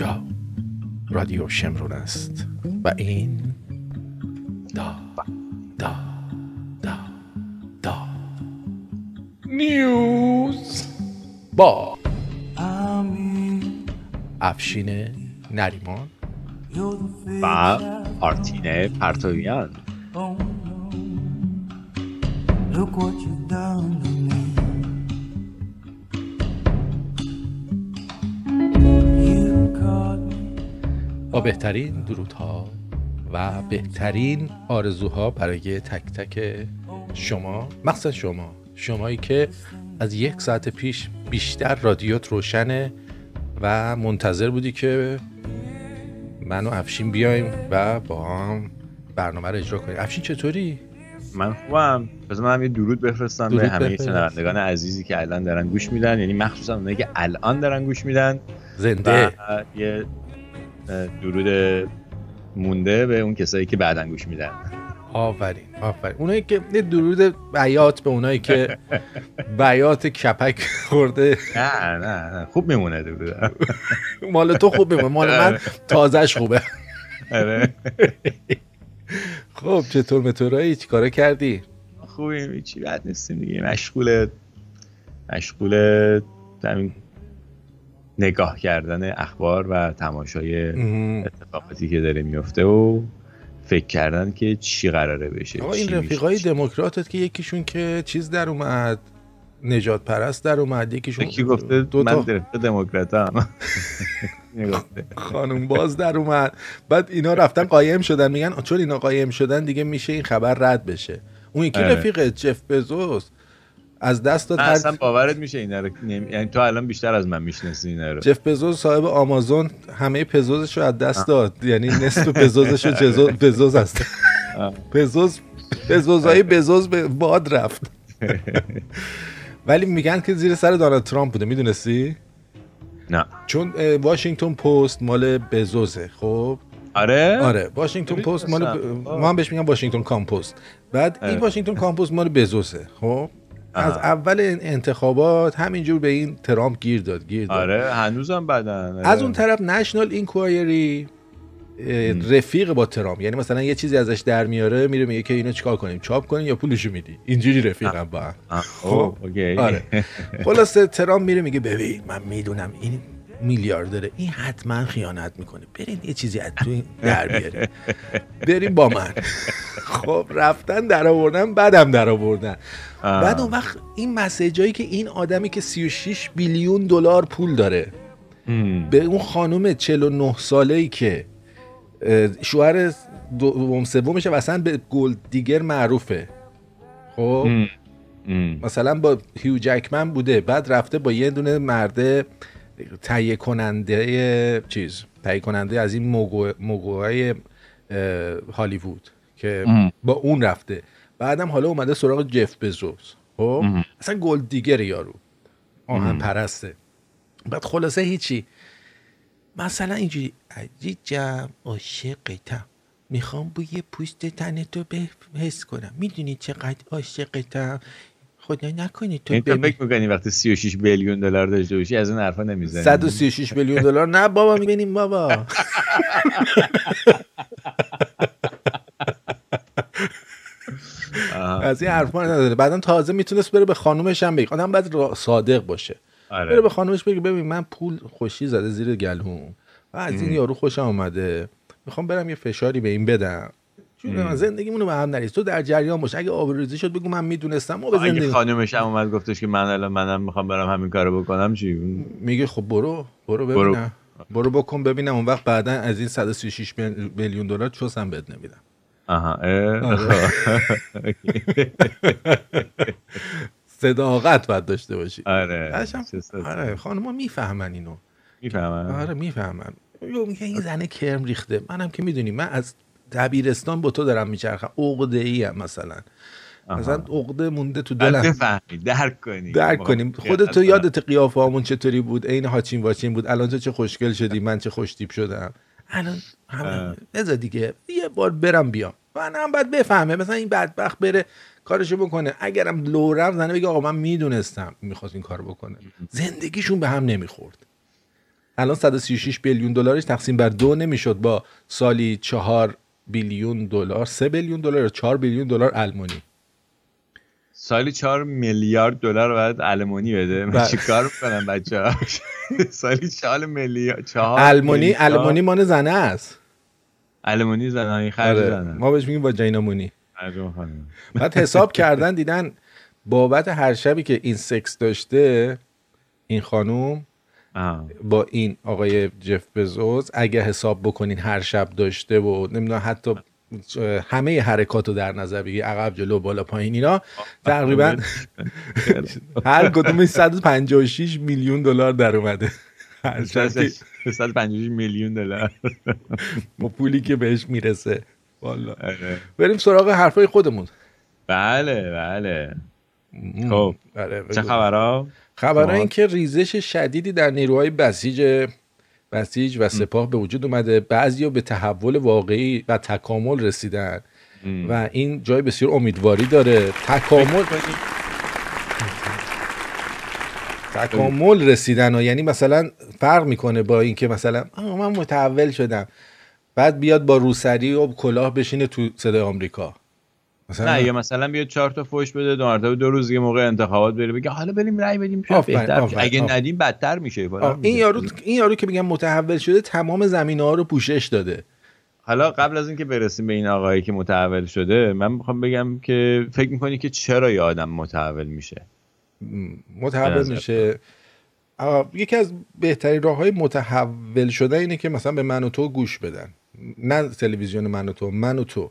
اینجا رادیو شمرون است و این دا دا دا دا نیوز با افشین نریمان و آرتین پرتویان. Look what you've done با بهترین درودها و بهترین آرزوها برای تک تک شما مخصوصا شما شمایی که از یک ساعت پیش بیشتر رادیوت روشنه و منتظر بودی که من و افشین بیایم و با هم برنامه رو اجرا کنیم افشین چطوری؟ من خوبم بذار من هم یه درود بفرستم به همه. شنوندگان عزیزی که الان دارن گوش میدن یعنی مخصوصا اونایی که الان دارن گوش میدن زنده یه درود مونده به اون کسایی که بعدا گوش میدن. آفرین آفرین. اونایی که یه درود بیات به اونایی که بیات کپک خورده. نه نه نه. خوب میمونه درود. مال تو خوب میمونه. مال من تازهش خوبه. آره. خب چطور متورایی؟ چیکارا کردی؟ خوبیم. هیچی بد نیستیم دیگه. مشغول مشغول همین نگاه کردن اخبار و تماشای اتفاقاتی که داره میفته و فکر کردن که چی قراره بشه آقا این رفیقای. دموکراتت که یکیشون که چیز در اومد نجات پرست در اومد یکیشون کی گفته دو من تا رفیق دموکرات هم نگفته خانوم باز در اومد. بعد اینا رفتن قایم شدن میگن چون اینا قایم شدن دیگه میشه این خبر رد بشه. اون یکی آره. رفیق جف بزوس. از دست داد هر اصلا باورت میشه اینا رو نمی- یعنی تو الان بیشتر از من می‌شناسی اینا رو. جف بزوس صاحب آمازون همه پزوزش رو از دست داد. یعنی نصف پزوزش رو جزو- بزوز هست آه. بزوز بزوزهای بزوز به باد رفت. ولی میگن که زیر سر دونالد ترامپ بوده می‌دونستی؟ نه. چون واشنگتن پست مال بزوزه خب؟ آره؟ آره واشنگتن پست مال ب... ما هم بهش میگن Washington Compost بعد این. Washington Compost مال بزوسه خب؟ از. اول انتخابات همینجور به این ترامپ گیر داد گیر داد. آره هنوزم بدن. آره. از اون طرف National Enquirer رفیق با ترامپ. یعنی مثلا یه چیزی ازش در میاره میره میگه که اینو چیکار کنیم؟ چاپ کنیم یا پولشو میدی؟ اینجوری رفیقم با هم. خب. OK. آره. خلاصه ترامپ میره میگه ببین من می‌دونم این میلیاردره این حتما خیانت می‌کنه. برین یه چیزی از تو در بیاریم بریم با من. خب رفتن در آوردن بعدم در آوردن. آه. بعد اون وقت این مسیجایی که این آدمی که 36 بیلیون دلار پول داره هم. به اون خانم 49 ساله ای که شوهر دوم سومشه و اصلا به گلد دیگر معروفه خب. مثلا با هیو جکمن بوده بعد رفته با یه دونه مرده تهیه کننده چیز تهیه کننده از این mogul های هالیوود که ام. با اون رفته بعدم حالا اومده سراغ جف بزوس. خب. اصلا gold digger یارو. آهن پرسته. بعد خلاصه هیچی. مثلا اینجوری عزیزم عاشقتم می‌خوام بوی پوست تن تو به حس کنم. می‌دونی چقدر عاشقتم خدا نکنه تو این ببین. فکر می‌کنی وقتی 36 میلیون دلار داشته باشی از این حرفا نمی‌زنی. 136 میلیون دلار؟ نه بابا می‌بینیم بابا. از این حرفا نداره. بعدا تازه می‌تونست بره به خانومش هم بگه. آدم باید را- صادق باشه. بره آره به خانومش بگه ببین من پول خوشی زده زیر گلهوم و از این یارو خوشم آمده می‌خوام برم یه فشاری به این بدم. چون من زندگیمونو به هم نریز تو در جریان باش. اگه آبروریزی شد بگو من می‌دونستم ما به اگه زندگی خانمش هم اومد گفتش که من الان منم می‌خوام برم همین کارو بکنم چی؟ میگه خب برو برو برو. ببینم. برو بکن ببینم. اون وقت بعدا از این 136 میل- میلیون دلار چوسم بهت نمیدم. آها. صداقت باید داشته باشی. آره آره خانم می‌فهمن اینو. می‌فهمم آره می‌فهمن. یو میگه این زنه کرم ریخته. منم که می‌دونی من از دبیرستان با تو دارم میچرخم. عقده ای هم مثلا مثلا عقده مونده تو دلم. بفهمی درک کنی درک کنیم. خودت تو یادت قیافه همون چطوری بود؟ عین هاچین واچین بود. الان تو چه خوشگل شدی؟ من چه خوشتیپ شدم؟ الان همه بذار دیگه. یه بار برم بیام. من هم باید بفهمه. مثلا این بدبخت بره کارشو بکنه. اگرم لورم زنه بگه آقا من می‌دونستم می‌خواست این کار بکنه. زندگیشون به هم نمی‌خورد. الان 136 بیلیون دلارش تقسیم بر دو نمی‌شد با سالی 4 بیلیون دلار 3 بیلیون دلار 4 بیلیون دلار المانی سالی 4 میلیارد دلار باید المانی بده. من بله. چیکار می‌کنم بچه ها سالی 4 میلیارد 4 المانی المانی مان زنه است. المانی زنانی خرج آره. ما بهش میگیم واجینامونی مردم خانم. بعد حساب کردن دیدن بابت هر شبی که این سکس داشته این خانوم آه. با این آقای جف بزوز اگه حساب بکنین هر شب داشته و نمی‌دونم حتی همه حرکات رو در نظر بگی عقب جلو بالا پایین اینا تقریبا هر کدومش 156 میلیون دلار در اومده هر شب که 156 میلیون دلار با پولی که بهش می‌رسه والا. بریم سراغ حرفای خودمون بله بله خب چه. خبرها خبرها این که ریزش شدیدی در نیروهای بسیج بسیج و سپاه به وجود اومده. بعضیا به تحول واقعی و تکامل رسیدن. و این جای بسیار امیدواری داره. تکامل تکامل رسیدن و یعنی مثلا فرق می‌کنه با اینکه مثلا من متحول شدم. بعد بیاد با روسری و کلاه بشینه تو صدای آمریکا. مثلا نه یا مثلا بیاد چهار تا فوش بده دو مرتبه دو روز دیگه موقع انتخابات بره بگه حالا بریم رأی بدیم. شاید بهتر اگه. ندیم بدتر میشه. این یارو این یارو که میگم متحول شده تمام زمینه ها رو پوشش داده. حالا قبل از اینکه برسیم به این آقایی که متحول شده من می‌خوام بگم که فکر می‌کنی که چرا یه آدم متحول میشه؟ متحول میشه. یکی از بهترین راه های متحول شدن اینه که مثلا به من و تو گوش بدن. نه تلویزیون من و تو من و تو.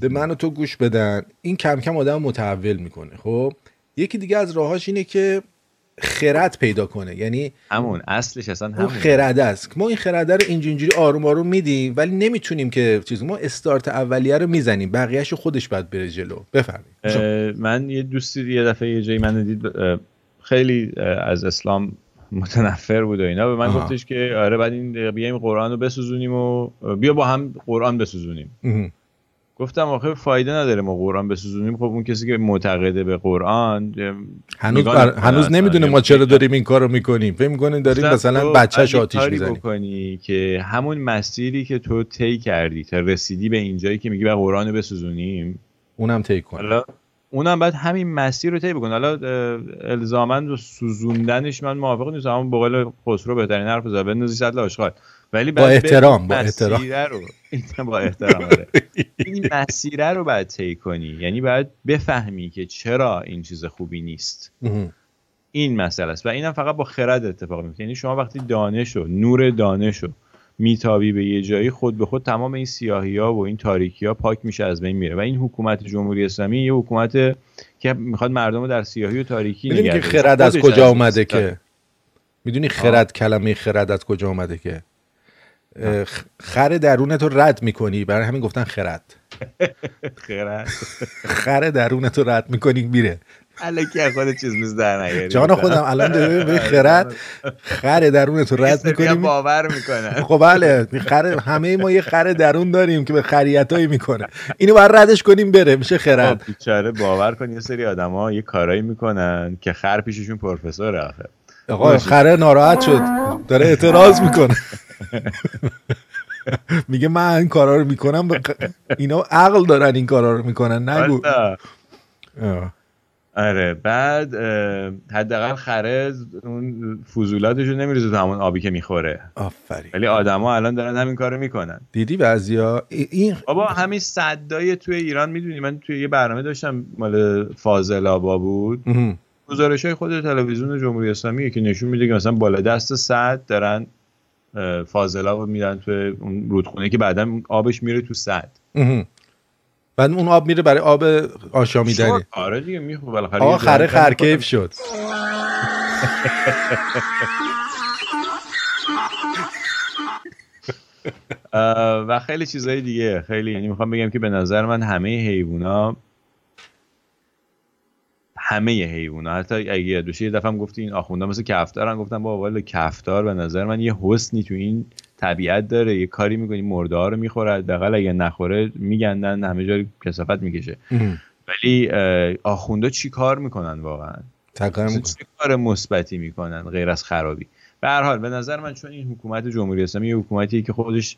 به من و تو گوش بدن. این کم کم آدم متحول می‌کنه. خب؟ یکی دیگه از راهاش اینه که خرد پیدا کنه. یعنی همون اصلش اصلا همون خرده است. ما این خرده رو اینجوری اینجوری آروم آروم میدیم ولی نمی‌تونیم که چیز ما استارت اولیه رو می‌زنیم. بقیهش خودش باید بره جلو. بفرمایید. من یه دوستی یه دفعه یه جایی من دید خیلی از اسلام متنفر بود و اینا. به من آها. گفتش که آره بعد این بیایم قرآن رو بسوزونیم و بیا با هم قرآن بسوزونیم. گفتم آخه فایده نداره ما قرآن بسوزونیم. خب اون کسی که معتقده به قرآن هنوز بر... نمی‌کنه هنوز اصلا. نمی‌دونه یه ما چرا داریم این کارو می‌کنیم. فکر می‌کنیم داریم مثلا بچهش باید آتیش می‌زنیم. بکنی که همون مسیری که تو طی کردی تا رسیدی به اینجایی که میگی بر قرآن رو بسوزونیم اونم طی کن. حالا اونم بعد همین مسیر رو طی بکنه حالا الزاما سوزوندنش من موافق نیستم اما به قول خسرو بهترین حرف زد. بندازی آشغال. ولی با احترام، با احترام. رو با احترام آره. این مسیره رو باید طی کنی. یعنی باید بفهمی که چرا این چیز خوبی نیست. این مسئله است. و اینم فقط با خرد اتفاق میفته. یعنی شما وقتی دانش و نور دانش و میتابی به یه جایی خود به خود تمام این سیاهی ها و این تاریکی ها پاک میشه از بین میره. و این حکومت جمهوری اسلامی یه حکومت که می‌خواد مردم رو در سیاهی و تاریکی نگه که. خرد از کجا این اومده که؟ می‌دونی خرد کلمه خرد از کجا اومده که؟ خر درونت رو رد می‌کنی. برای همین گفتن خرد. خرد. خر درونت رو رد می‌کنی میره. الکی خود چیز میز در نیاری. جان خودم الان به خرد خر درونت رو رد می‌کنی. باور می‌کنن. خب بله خر همه ما یه خر درون داریم که به خریتایی می‌کنه. اینو باید ردش کنیم بره میشه خرد. خب، بیچاره باور کن یه سری آدما یه کارایی می‌کنن که خر پیششون پروفسور آخه. آقا خره ناراحت شد. داره اعتراض می‌کنه. میگه من این کارا رو می‌کنم. اینا عقل دارن این کارا رو می‌کنن. نگو. آه. آره. بعد حداقل خره اون فضولاتش رو نمیریزه تو همون آبی که می‌خوره. آفرین. ولی آدما الان دارن همین کارو می‌کنن. دیدی بعضیا؟ ای- این بابا همین صدای توی ایران می‌دونی؟ من توی یه برنامه داشتم مال فاضل آبا بود. گزارش های خود تلویزیون جمهوری اسلامی که نشون میده که مثلا بالا دست صد دارن اه، فاضلاب رو میدن توی اون رودخونه که بعدا آبش میره تو صد. بعد اون آب میره برای آب آشامیدنی. آره دیگه می‌خواد بالاخره آقا یه خره جایی خرکیف شد و خیلی چیزهای دیگه خیلی یعنی می‌خوام بگم که به نظر من همه حیوونا همه حیوونا. حتی اگه یاد باشه یه دفعه هم گفتی این آخوندا مثل کفتارن گفتم با والا کفتار به نظر من یه حسنی تو این طبیعت داره. یه کاری می‌کنی مرده ها رو می‌خوره. حداقل اگه نخوره میگندن همه جا کسافت می‌کشه. ولی اه، آخوندا چی کار می‌کنن واقعا. چه کار مثبتی می‌کنن غیر از خرابی؟ به هر حال به نظر من چون این حکومت جمهوری اسلامی یه حکومتی که خودش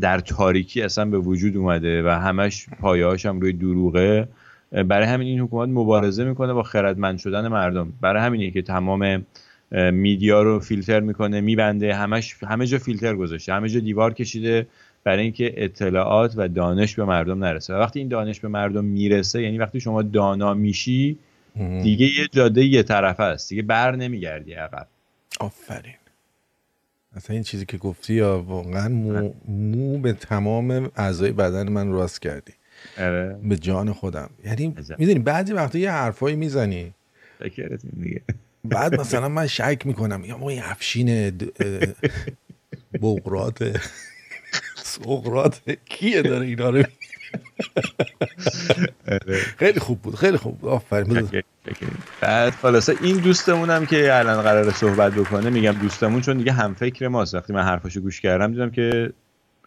در تاریکی اصلا به وجود اومده و همش پایه‌هاش هم روی دروغه برای همین این حکومت مبارزه می‌کنه با خردمند شدن مردم. برای همینه که تمام میدیا رو فیلتر می‌کنه میبنده همش همه جا فیلتر گذاشته همه جا دیوار کشیده برای اینکه اطلاعات و دانش به مردم نرسه. و وقتی این دانش به مردم می‌رسه یعنی وقتی شما دانا میشی دیگه یه جاده یه طرفه است. دیگه بر نمیگردی عقب. آفرین. اصلا این چیزی که گفتی یا واقعا مو, مو به تمام اعضای بدن من راست کردی. آره. به جان خودم یعنی. می‌دونی بعضی وقتا یه حرفایی می‌زنی دیگه بعد مثلا من شک می‌کنم یا ما این افشین بغرات سقرات کیه داره اینا رو آره. خیلی خوب بود خیلی خوب بود آفرین. بعد خلاصه این دوستمون هم که الان قرار صحبت بکنه میگم دوستمون چون دیگه هم فکر ماست وقتی من حرفاشو گوش کردم دیدم که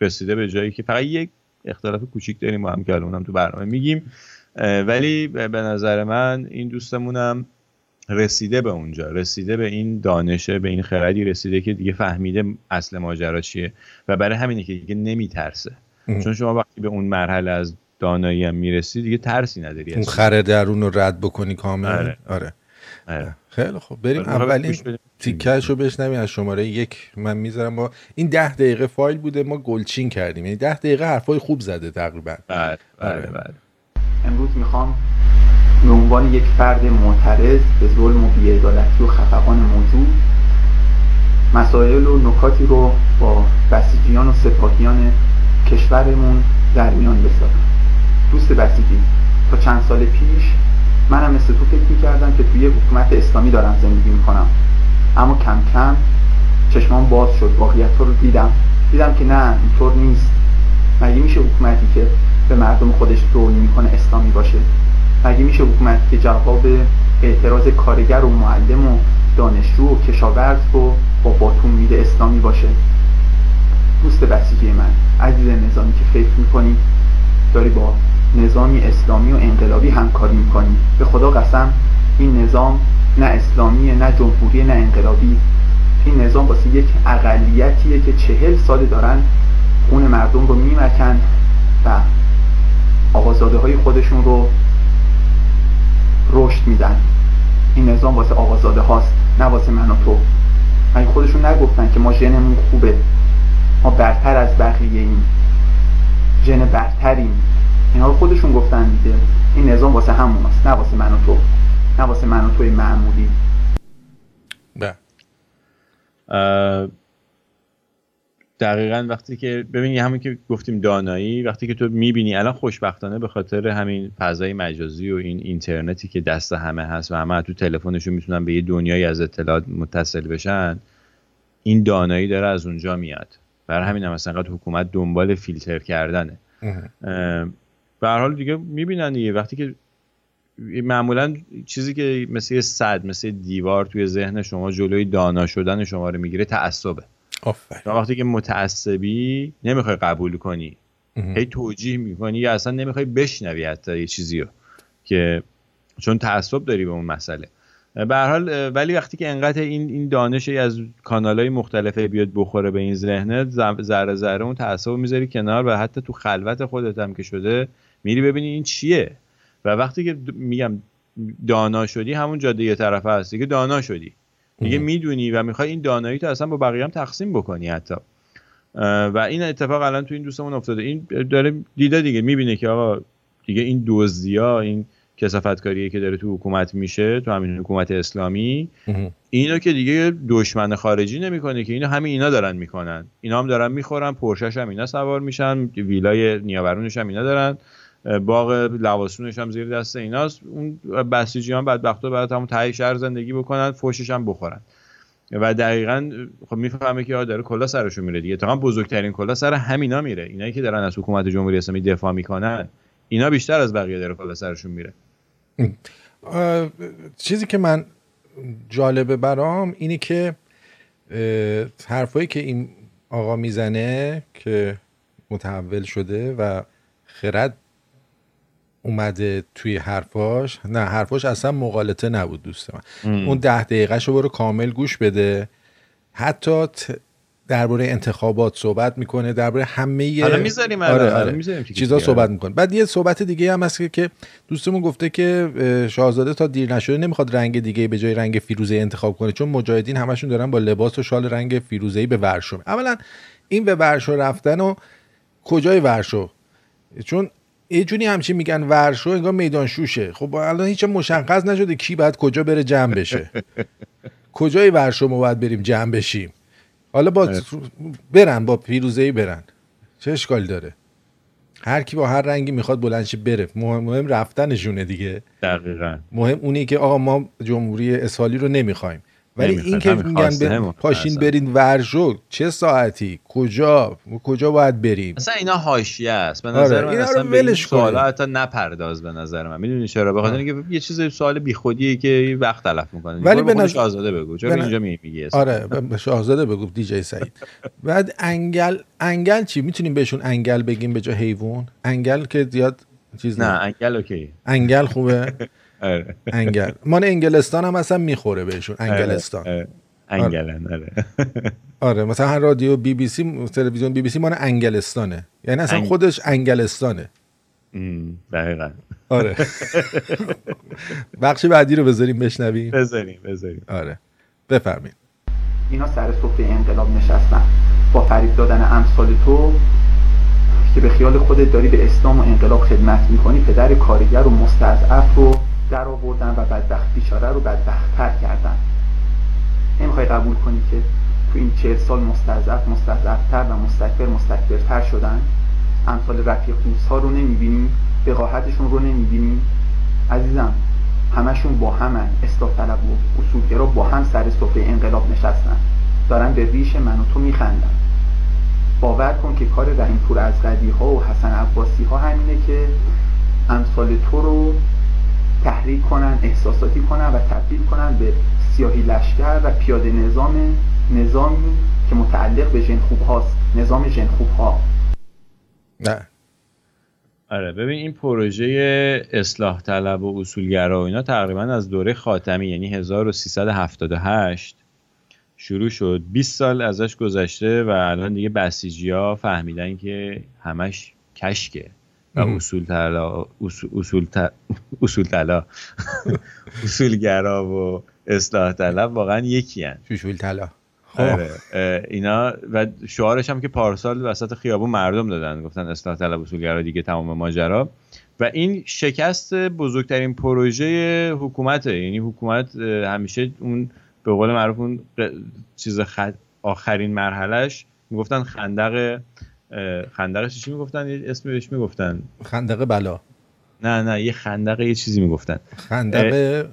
رسیده به جایی که فقط یک اختلاف کوچیک داریم با هم که الان اونم تو برنامه میگیم ولی به نظر من این دوستمونم رسیده به اونجا رسیده به این دانشه به این خردی رسیده که دیگه فهمیده اصل ماجرا چیه و برای همینه که دیگه نمیترسه چون شما وقتی به اون مرحله از دانایی هم می‌رسی دیگه ترسی نداری اون. خره درون رو رد بکنی کامل آره. آره آره. خیلی خوب. بریم آره، اولین بدیم. تیکش رو بشنویم از شماره یک. من می‌ذارم ما این ده دقیقه فایل بوده ما گلچین کردیم. یعنی ده دقیقه حرفای خوب زده تقریبا. بله بله آره. بله. امروز می‌خوام به عنوان یک فرد معترض به ظلم و بیعدالتی و خفقان موجود مسائل و نکاتی رو با بسیجیان و سپاهیان کشورمون در میان بذارم. دوست بسیجی تا چند سال پیش منم مثل تو فکر می‌کردم که توی یک حکومت اسلامی دارم زندگی می‌کنم. اما کم کم چشمان باز شد واقعیت رو دیدم. دیدم که نه اینطور نیست. مگه میشه حکومتی که به مردم خودش ظلم می‌کنه اسلامی باشه؟ مگه میشه حکومتی که جواب اعتراض کارگر و معلم و دانشجو و کشاورز رو با باتون میده اسلامی باشه؟ دوست بسیجی من عزیز نظامی که فکر می‌کنی داری با نظامی اسلامی و انقلابی همکاری می‌کنی به خدا قسم این نظام نه اسلامیه نه جمهوری نه انقلابی. این نظام واسه یک اقلیتیه که چهل سال دارن خون مردم رو میمکن و آقازاده های خودشون رو رشد میدن. این نظام واسه آقازاده هاست نه واسه من و تو. مگه خودشون نگفتن که ما ژنمون خوبه. ما برتر از بقیه ایم. ژن برتریم. اینا رو خودشون گفتن دیگه. این نظام واسه همون هست نه واسه من و تو. نه واسه من و توی معمولی. بله. دقیقا وقتی که ببینی همون که گفتیم دانایی وقتی که تو می‌بینی الان خوشبختانه به خاطر همین فضای مجازی و این اینترنتی که دست همه هست و همه تو تلفنشون می‌تونن به یه دنیایی از اطلاعات متصل بشن این دانایی داره از اونجا میاد. برای همین هم مثلا حکومت دنبال فیلتر کردنه. به هر حال دیگه می‌بینن دیگه. وقتی که معمولا چیزی که مثل صد مثل دیوار توی ذهن شما جلوی دانا شدن شما رو می‌گیره تعصبه. شما وقتی که متعصبی نمی‌خوای قبول کنی. هی توجیه می‌کنی یا اصلا نمی‌خوای بشنوی حتی یه چیزی رو که چون تعصب داری به اون مسئله. به حال ولی وقتی که انقدر این این دانشی از کانال های مختلفه بیاد بخوره به این ذهنت ذره ذره اون تعصب می‌ذاری کنار و حتی تو خلوت خودت هم که شده میری ببینی این چیه. و وقتی که میگم دانا شدی همون جاده یه طرفه هست دیگه دانا شدی. دیگه. می‌دونی و می‌خوای این دانایی تو اصلا با بقیه هم تقسیم بکنی حتی. و این اتفاق الان تو این دوستمون افتاده. این داره دیده دیگه می‌بینه که آقا دیگه این دزدیا این کسافتکاریه که داره تو حکومت میشه تو همین حکومت اسلامی. اینو که دیگه دشمن خارجی نمی‌کنه که اینو همه اینا دارن می‌کنن. اینا هم دارن می‌خورن پرشش هم اینا سوار میشن ویلای نیاورونش هم اینا دارن. باغ لواسونش هم زیر دست ایناست. اون بسیجیان بدبختا بعد همون ته شهر زندگی بکنن فوشش هم بخورن. و دقیقا خب می‌فهمه که داره کلا سرشون میره دیگه. اتفاقا بزرگترین کلا سر همینا میره. اینایی که دارن از حکومت جمهوری اسلامی دفاع می‌کنن اینا بیشتر از بقیه داره کلا سرشون میره. چیزی که من جالبه برام اینه که حرفایی که این آقا می‌زنه که متحول شده و خرد اومده توی حرفاش. نه حرفاش اصلا مقالطه نبود دوست من. اون ده دقیقه رو برو کامل گوش بده. حتی ت- درباره انتخابات صحبت می‌کنه درباره همه حالا می‌ذاریم آره آره. می‌ذاریم چیزا. صحبت می‌کنه. بعد یه صحبت دیگه هم هست که- دوستمون گفته که اه، شاهزاده تا دیر نشده نمی‌خواد رنگ دیگه به جای رنگ فیروزه انتخاب کنه چون مجاهدین همشون دارن با لباس و شال رنگ فیروزه‌ای به ورشو اولا این به ورشو رفتن و کجای ورشو؟ چون یه جونی همچین میگن ورشو انگار میدان شوشه. خب الان هیچ مشخص نشده کی باید کجا بره جمع بشه. کجای ورشو ما باید بریم جمع بشیم؟ حالا با برن با پیروزه‌ای برن. چه اشکالی داره؟ هر کی با هر رنگی می‌خواد بلندش بره. مهم, مهم رفتنشونه دیگه. دقیقا. مهم اونی که آقا ما جمهوری اسحالی رو نمی‌خوایم. ولی. این که میگن به- پاشین. برین ورشو چه ساعتی؟ کجا؟ کجا باید بریم؟ اصلا اینا حاشیه است. به آره، نظر من اینا رو اصلا به ولش سوالا. حتی نپرداز به نظر من. می‌دونی چرا؟ بخاطر اینکه یه چیز سوال بیخودیه که وقت تلف می‌کنه. ولی به به نظر- آزاده بگو. چرا به اینجا می- میگی؟ آره به- به شاهزاده بگو دیجی سعید. بعد انگل انگل چی؟ می‌تونیم بهشون انگل بگیم به جا حیوان؟ انگل که زیاد چیز نه انگل OK. انگل خوبه؟ آره انگل. مال انگلستان هم اصلا می‌خوره بهشون. انگلستان. آره. انگلن آره. آره مثلا هر رادیو بی بی سی تلویزیون بی بی سی مال انگلستانه. یعنی اصلا انگ- خودش انگلستانه. دقیقا. آره. بخش بعدی رو بذاریم بشنویم. بذاریم بذاریم. آره. بفرمایید. اینا سر سفره انقلاب نشستن. با فریب دادن امثال تو که به خیال خودت داری به اسلام و انقلاب خدمت می‌کنی پدر کارگر و مستضعف رو در آوردن و بدبخت بیچاره رو بدبختتر کردن. نمی‌خوای قبول کنی که تو این چهل سال مستضعف مستضعفتر و مستکبر مستکبرتر شدن؟ امثال رفیق دوست ها رو نمی‌بینی؟ وقاحتشون رو نمی‌بینی؟ عزیزم همشون با همن. اصلاح طلب و اصولگرا با هم سر سفره انقلاب نشستن. دارن به ریش من و تو میخندن. باور کن که کار رحیم پور از ها و حسن عباسی ها همینه که امثال تو رو تحریک کنن احساساتی کنن و تبدیل کنن به سیاهی لشکر و پیاده نظام نظامی که متعلق به ژنخوب هاست. نظام ژنخوب ها. نه. آره ببین این پروژه اصلاح طلب و اصولگرا و اینا تقریبا از دوره خاتمی یعنی 1378 شروع شد. 20 سال ازش گذشته و الان دیگه بسیجی ها فهمیدن که همش کشکه. و. اصول طلا اصول اصول ط- اصول اصولگرا و اصلاح طلب واقعا یکی هن. آره. اه، اینا و شعارش هم که پارسال وسط خیابون مردم دادن. گفتن اصلاح طلب اصولگرا دیگه تمام ماجرا. و این شکست بزرگترین پروژه حکومته. یعنی حکومت همیشه اون به قول معروف اون چیز خد... آخرین مرحلهش. می‌گفتن خندق خندقش چی می‌گفتن؟ یه اسمی بهش می‌گفتن. خندق بلا. نه نه یه خندق یه چیزی می‌گفتن. خندق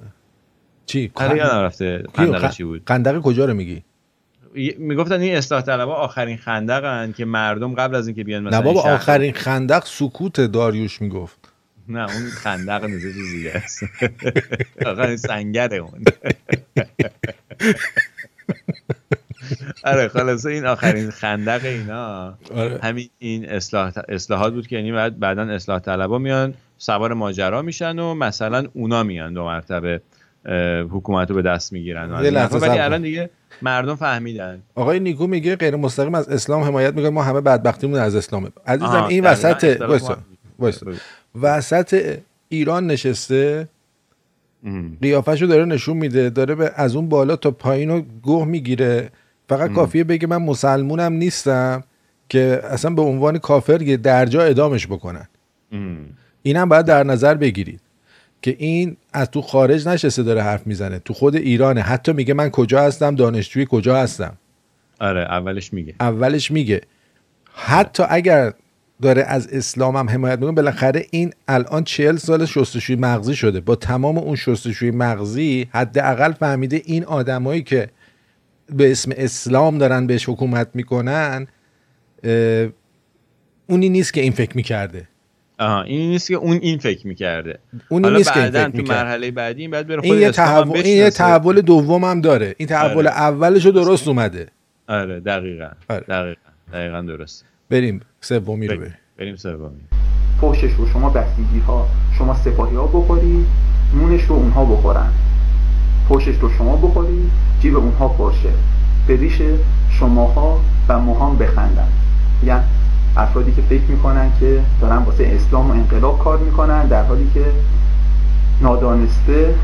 چی؟ آره یادم رفته؟ خندق چی بود. خندق کجا رو میگی؟ می‌گفتن این اصلاح طلبها آخرین خندقن که مردم قبل از اینکه بیان مثلا نه بابا آخرین خندق سکوت داریوش می‌گفت. نه اون خندق نیست یه چیز دیگه است. آخرین سنگره اون. آره خلاصه این آخرین خندق اینا. آره. همین این اصلاح اصلاحات بود که یعنی بعد بعدا اصلاح طلبا میان سوار ماجرا میشن و مثلا اونا میان دو مرتبه حکومت رو به دست می‌گیرن. ولی. الان دیگه مردم فهمیدن. آقای نیکو میگه غیر مستقیم از اسلام حمایت می‌کنه. ما همه بدبختیمون از اسلامه. عزیزم این دقیقاً وسط وسط ایران نشسته ام. قیافشو داره نشون میده داره به از اون بالا تا پایین رو گوه می‌گیره. فقط کافیه بگه من مسلمونم نیستم که اصلا به عنوان کافر یه درجا ادامش بکنن. ام. اینم باید در نظر بگیرید که این از تو خارج نشسته داره حرف می‌زنه. تو خود ایرانه. حتی میگه من کجا هستم؟ دانشجوی کجا هستم؟ آره اولش میگه. اولش میگه. حتی اگر داره از اسلام هم حمایت می‌کنه بالاخره این الان چهل سال شستشوی مغزی شده. با تمام اون شستشوی مغزی حداقل فهمیده این آدمایی که به اسم اسلام دارن بهش حکومت می‌کنن اونی نیست که این فکر می‌کرده. آها این نیست که اون این فکر می‌کرده. اونی حالا نیست که این فکر تو مرحله بعدی این بعد بره خود این یه تحول این یه. تحول دوم هم داره. این تحول آره. اولش رو درست اومده. آره دقیقا. آره. دقیقا. دقیقا درست بریم. سومی رو بریم. بریم. بریم سومی. پشتش رو شما بسیجی ها شما سپاهی ها بخورید نونش رو اونها بخورن. پشتش رو شما بخورید جیب اونها پرشه. به ریش شماها و موهام بخندن. یعنی افرادی که فکر می‌کنن که دارن واسه اسلام و انقلاب کار می‌کنن در حالی که نادانسته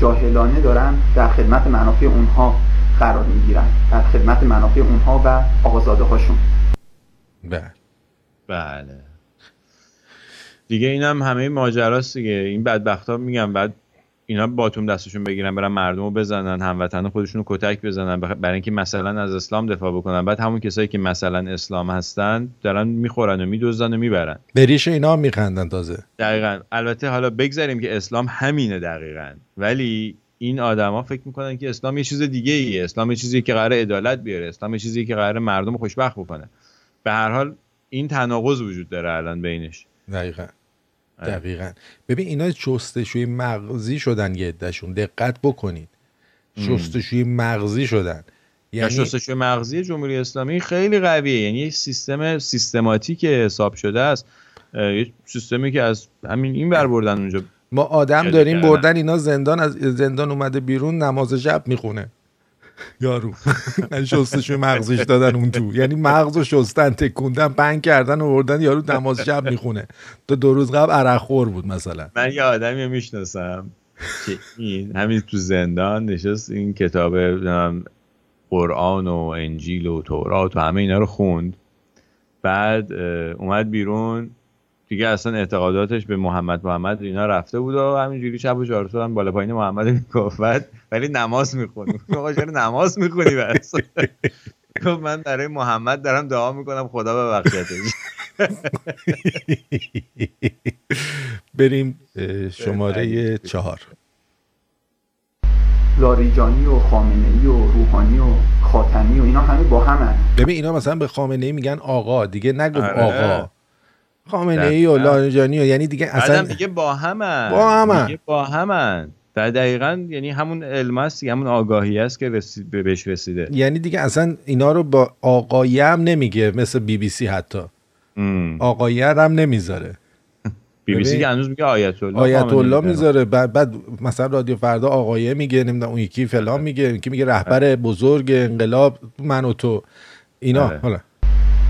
جاهلانه دارن در خدمت منافع اونها قرار می‌گیرن. در خدمت منافع اونها و آقازاده هاشون بله. بله. دیگه اینم همه ماجراست دیگه. این بدبخت ها میگم بعد اینا باتوم دستشون بگیرن برن مردم رو بزنن هموطن خودشون رو کتک بزنن برای اینکه مثلا از اسلام دفاع بکنن. بعد همون کسایی که مثلا اسلام هستن دارن می‌خورن و میدزدن و می‌برن. به ریش اینا میخندن تازه. دقیقا. البته حالا بگذاریم که اسلام همینه دقیقا. ولی این آدما فکر می‌کنن که اسلام یه چیز دیگه ایه اسلام یه چیزی که قرار عدالت بیاره. اسلام یه چیزی که قرار مردم خوشبخت بکنه. به هر حال این تناقض وجود داره الان بینش. دقیقا. دقیقا. ببین اینا شستشوی مغزی شدن یه عدهشون. دقت بکنید. شستشوی مغزی شدن. یعنی شستشوی مغزی جمهوری اسلامی خیلی قویه. یعنی یه سیستم سیستماتیک حساب شده است. یه سیستمی که از همین این بر بردن اونجا. ما آدم داریم. بردن اینا زندان از زندان اومده بیرون نماز شب می‌خونه. یارو. من شستشوی مغزیش دادن اون تو. یعنی مغز رو شستن تکوندن پنگ کردن و بردن یارو نماز شب می‌خونه. تو دو روز قبل عرق خور بود مثلا. من یه آدمی می‌شناسم که این همین تو زندان نشست این کتاب قرآن و انجیل و تورات و همه اینا رو خوند. بعد اومد بیرون دیگه اصلا اعتقاداتش به محمد محمد اینا رفته بود و همینجوری شب و چهار هم بالا پایین محمد بعد ولی نماز می‌خونی. آقا چرا نماز می‌خونی بس؟ گفت من برای محمد دارم دعا می‌کنم خدا ببخشتش. بریم شماره چهار. لاریجانی و خامنه ای و روحانی و خاتمی و اینا همه با همن. ببین اینا مثلا به خامنه ای میگن آقا دیگه نگفت آره. آقا. خامنه ای و. لاریجانی و یعنی دیگه بعدم اصلا دیگه با همن با همن. دیگه با همن در دقیقا یعنی همون علم است همون آگاهی است که رسید به- بهش رسیده یعنی دیگه اصلا اینا رو با آقایه هم نمیگه مثل بی بی سی حتی آقایه هم نمی‌ذاره بی بی سی. که هنوز میگه آیت الله آیت الله. می‌ذاره بعد, بعد مثلا رادیو فردا آقایه میگه نمی‌دونم اون یکی فلان میگه یکی میگه رهبر بزرگ انقلاب من و تو اینا آره. حالا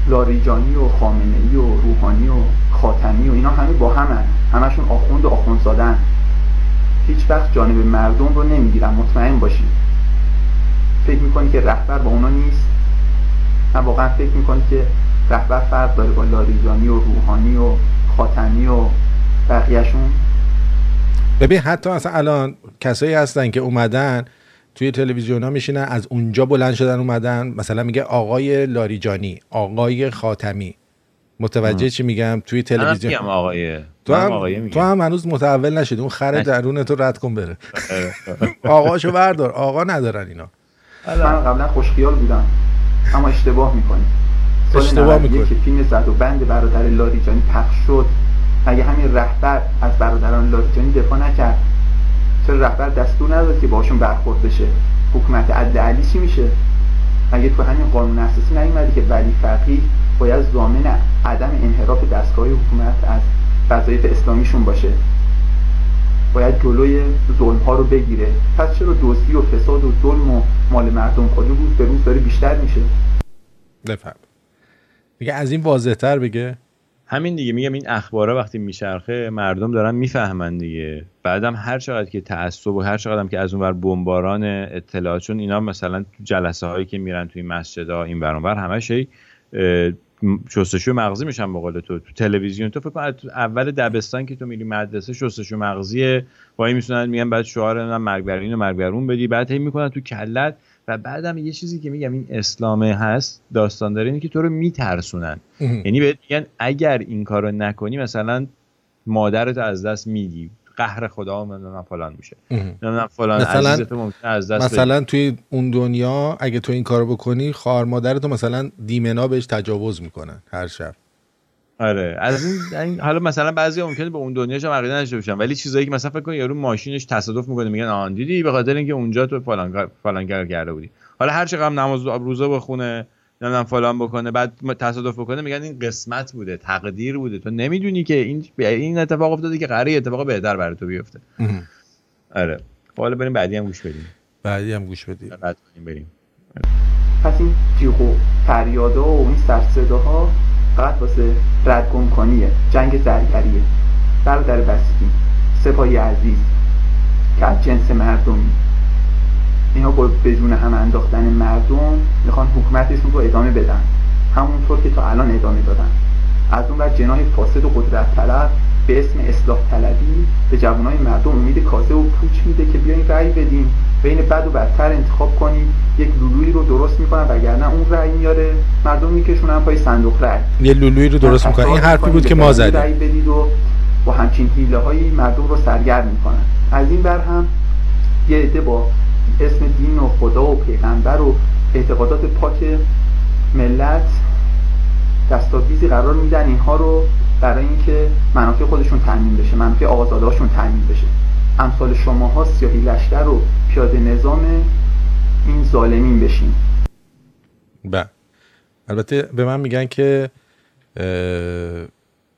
لاریجانی و خامنه ای و روحانی و خاتمی و اینا همه با همن. همشون آخوند و آخوندزادن هیچ وقت جانب مردم رو نمی‌گیرن. مطمئن باشید فکر می‌کنی که رهبر با اونا نیست؟ من واقعا فکر می‌کنی که رهبر فرق داره با لاریجانی و روحانی و خاتمی و بقیهشون؟ ببین حتی مثلا الان کسایی هستن که اومدن توی تلویزیون ها میشینن از اونجا بلند شدن اومدن. مثلا میگه آقای لاریجانی آقای خاتمی. متوجه چی میگم؟ توی تلویزیون. میگم آقایه تو هم, آقایه تو هم هنوز متحول نشدی. اون خر. درون تو رد کن بره. آقاشو بردار. آقا ندارن اینا. من قبلا خوشخیال بودم. اما اشتباه می‌کنی. سال اشتباه 91 می‌کنی. که فیلم زد و بند برادر لاریجانی پخش شد. مگه همین رهبر از برادران لاریجانی دفاع نکرد؟ چرا رهبر دستور نداد که باشون برخورد بشه. حکومت عدل علی چی میشه؟ مگه تو همین قانون اساسی نیومدی که ولی فقیه باید ضامن عدم انحراف دستگاه حکومت از وظایف اسلامیشون باشه؟ باید جلوی ظلم ها رو بگیره. پس چرا دزدی و فساد و ظلم و مال مردم خودی روز به روز داره بیشتر میشه. بفهم. دیگه از این واضح تر بگه؟ همین دیگه میگم این اخبارا وقتی میچرخه مردم دارن می‌فهمن دیگه. بعدم هر چقدر که تعصب و هر چقدر هم که از اونور بمباران اطلاعات چون اینا مثلا تو جلسه هایی که میرن توی مسجدها این ور اونور اه، م- شستشوی مغزی میشن به قول تو. تو تلویزیون تو فکر اول دبستان که تو میری مدرسه شستشوی مغزیه. وای میسونن میگن بعد شعار مرگ بر این و مرگ بر اون بدی. بعد هی می‌کنن تو کلت. و بعدم یه چیزی که میگم این اسلامه هست داستان داره اینه که تو رو میترسونن. یعنی بهت میگن اگر این کارو نکنی مثلا مادرت از دست میدی قهر خدا من فلان میشه. نمی‌دونم فلان مثلا- ممکنه از دست. مثلا توی اون دنیا اگه تو این کارو بکنی خواهر مادرتو مثلا دیمنا بهش تجاوز می‌کنن هر شب. آره. از این, این حالا مثلا بعضی ممکنه به اون دنیاش هم عقیده نداشته باشن ولی چیزایی که مثلا فکر کن یارو ماشینش تصادف می‌کنه میگن آن دیدی؟ به خاطر اینکه اونجا تو فلان فلان کار کرده بودی. حالا هر چقدر نماز و روزه بخونه نمی‌دونم فلان بکنه بعد تصادف بکنه میگن این قسمت بوده تقدیر بوده. تو نمی‌دونی که این این اتفاق افتاده که قراره اتفاق بهتر برای تو بیفته. آره. خب حالا بریم بعدی هم گوش بدیم. بعدی هم گوش رد کنیم بریم. پس این جیغ و فریادا و این سرصداها فقط واسه ردگم کنیه. جنگ زرگریه. برادر بسیجی. سپاهی عزیز. که از جنس مردمی. اینا با به جون هم انداختن مردم می‌خوان حکومتشون رو ادامه بدن. همونطور که تا الان ادامه دادن. از اون بر جناح فاسد و قدرت طلب به اسم اصلاح طلبی به جوانای مردم امید کازه و پوچ میده که بیاین رأی بدیم بین بد و بدتر انتخاب کنید یک لولویی رو درست می‌کنن وگرنه اون رأی میاره. مردم میکشونن پای صندوق رأی. یه لولویی رو درست می‌کنه این حرفی بود که ما زدیم زدیم. رأی بدید و با همچین حیله هایی مردم رو سرگرم می‌کنن. از این بر هم یه عده با اسم دین و خدا و پیغمبر و اعتقادات پاک ملت دستاویزی قرار میدن. اینها رو برای اینکه منافع خودشون تامین بشه منافع آقازادهاشون تامین بشه. امثال شماها سیاهی لشکر و پیاده نظام این ظالمین بشین. بله. البته به من میگن که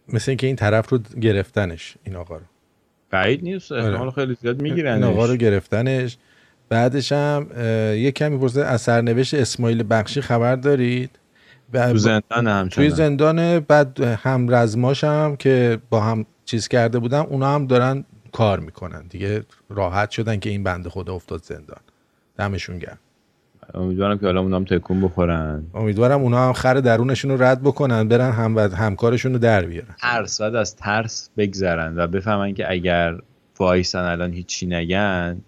مثل اینکه این طرف رو گرفتنش این آقا رو. بعید نیست احتمال خیلی زیاد می‌گیرن این آقا رو گرفتنش. بعدش هم یه کمی پرسه از سرنوشت اسماعیل بخشی خبر دارید؟ تو زندان همچنان. توی زندان بعد هم رزماش هم که با هم چیز کرده بودن اونا هم دارن کار می‌کنن دیگه راحت شدن که این بنده خدا افتاد زندان. دمشون گرم. امیدوارم که حالا اونام تکون بخورن. امیدوارم اونا هم خر درونشون رو رد بکنن برن هم همکارشون رو در بیارن. ترس بعد از ترس بگذرن و بفهمن که اگر وایسن الان هیچی نگن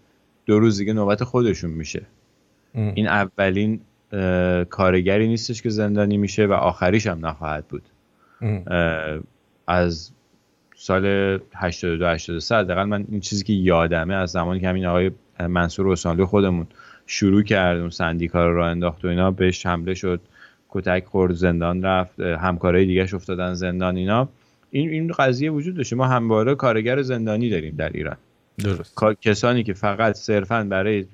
دو روز دیگه نوبت خودشون میشه. ام. این اولین کارگری نیستش که زندانی میشه و آخریش هم نخواهد بود. از سال 82 83 حداقل من این چیزی که یادمه از زمانی که همین آقای منصور حسینلی خودمون شروع کرد اون سندیکا رو راه انداخت و اینا بهش حمله شد کتک خورد زندان رفت همکارای دیگهش افتادن زندان اینا. این این قضیه وجود داشته ما همواره کارگر زندانی داریم در ایران. درست. کسانی که فقط صرفا برای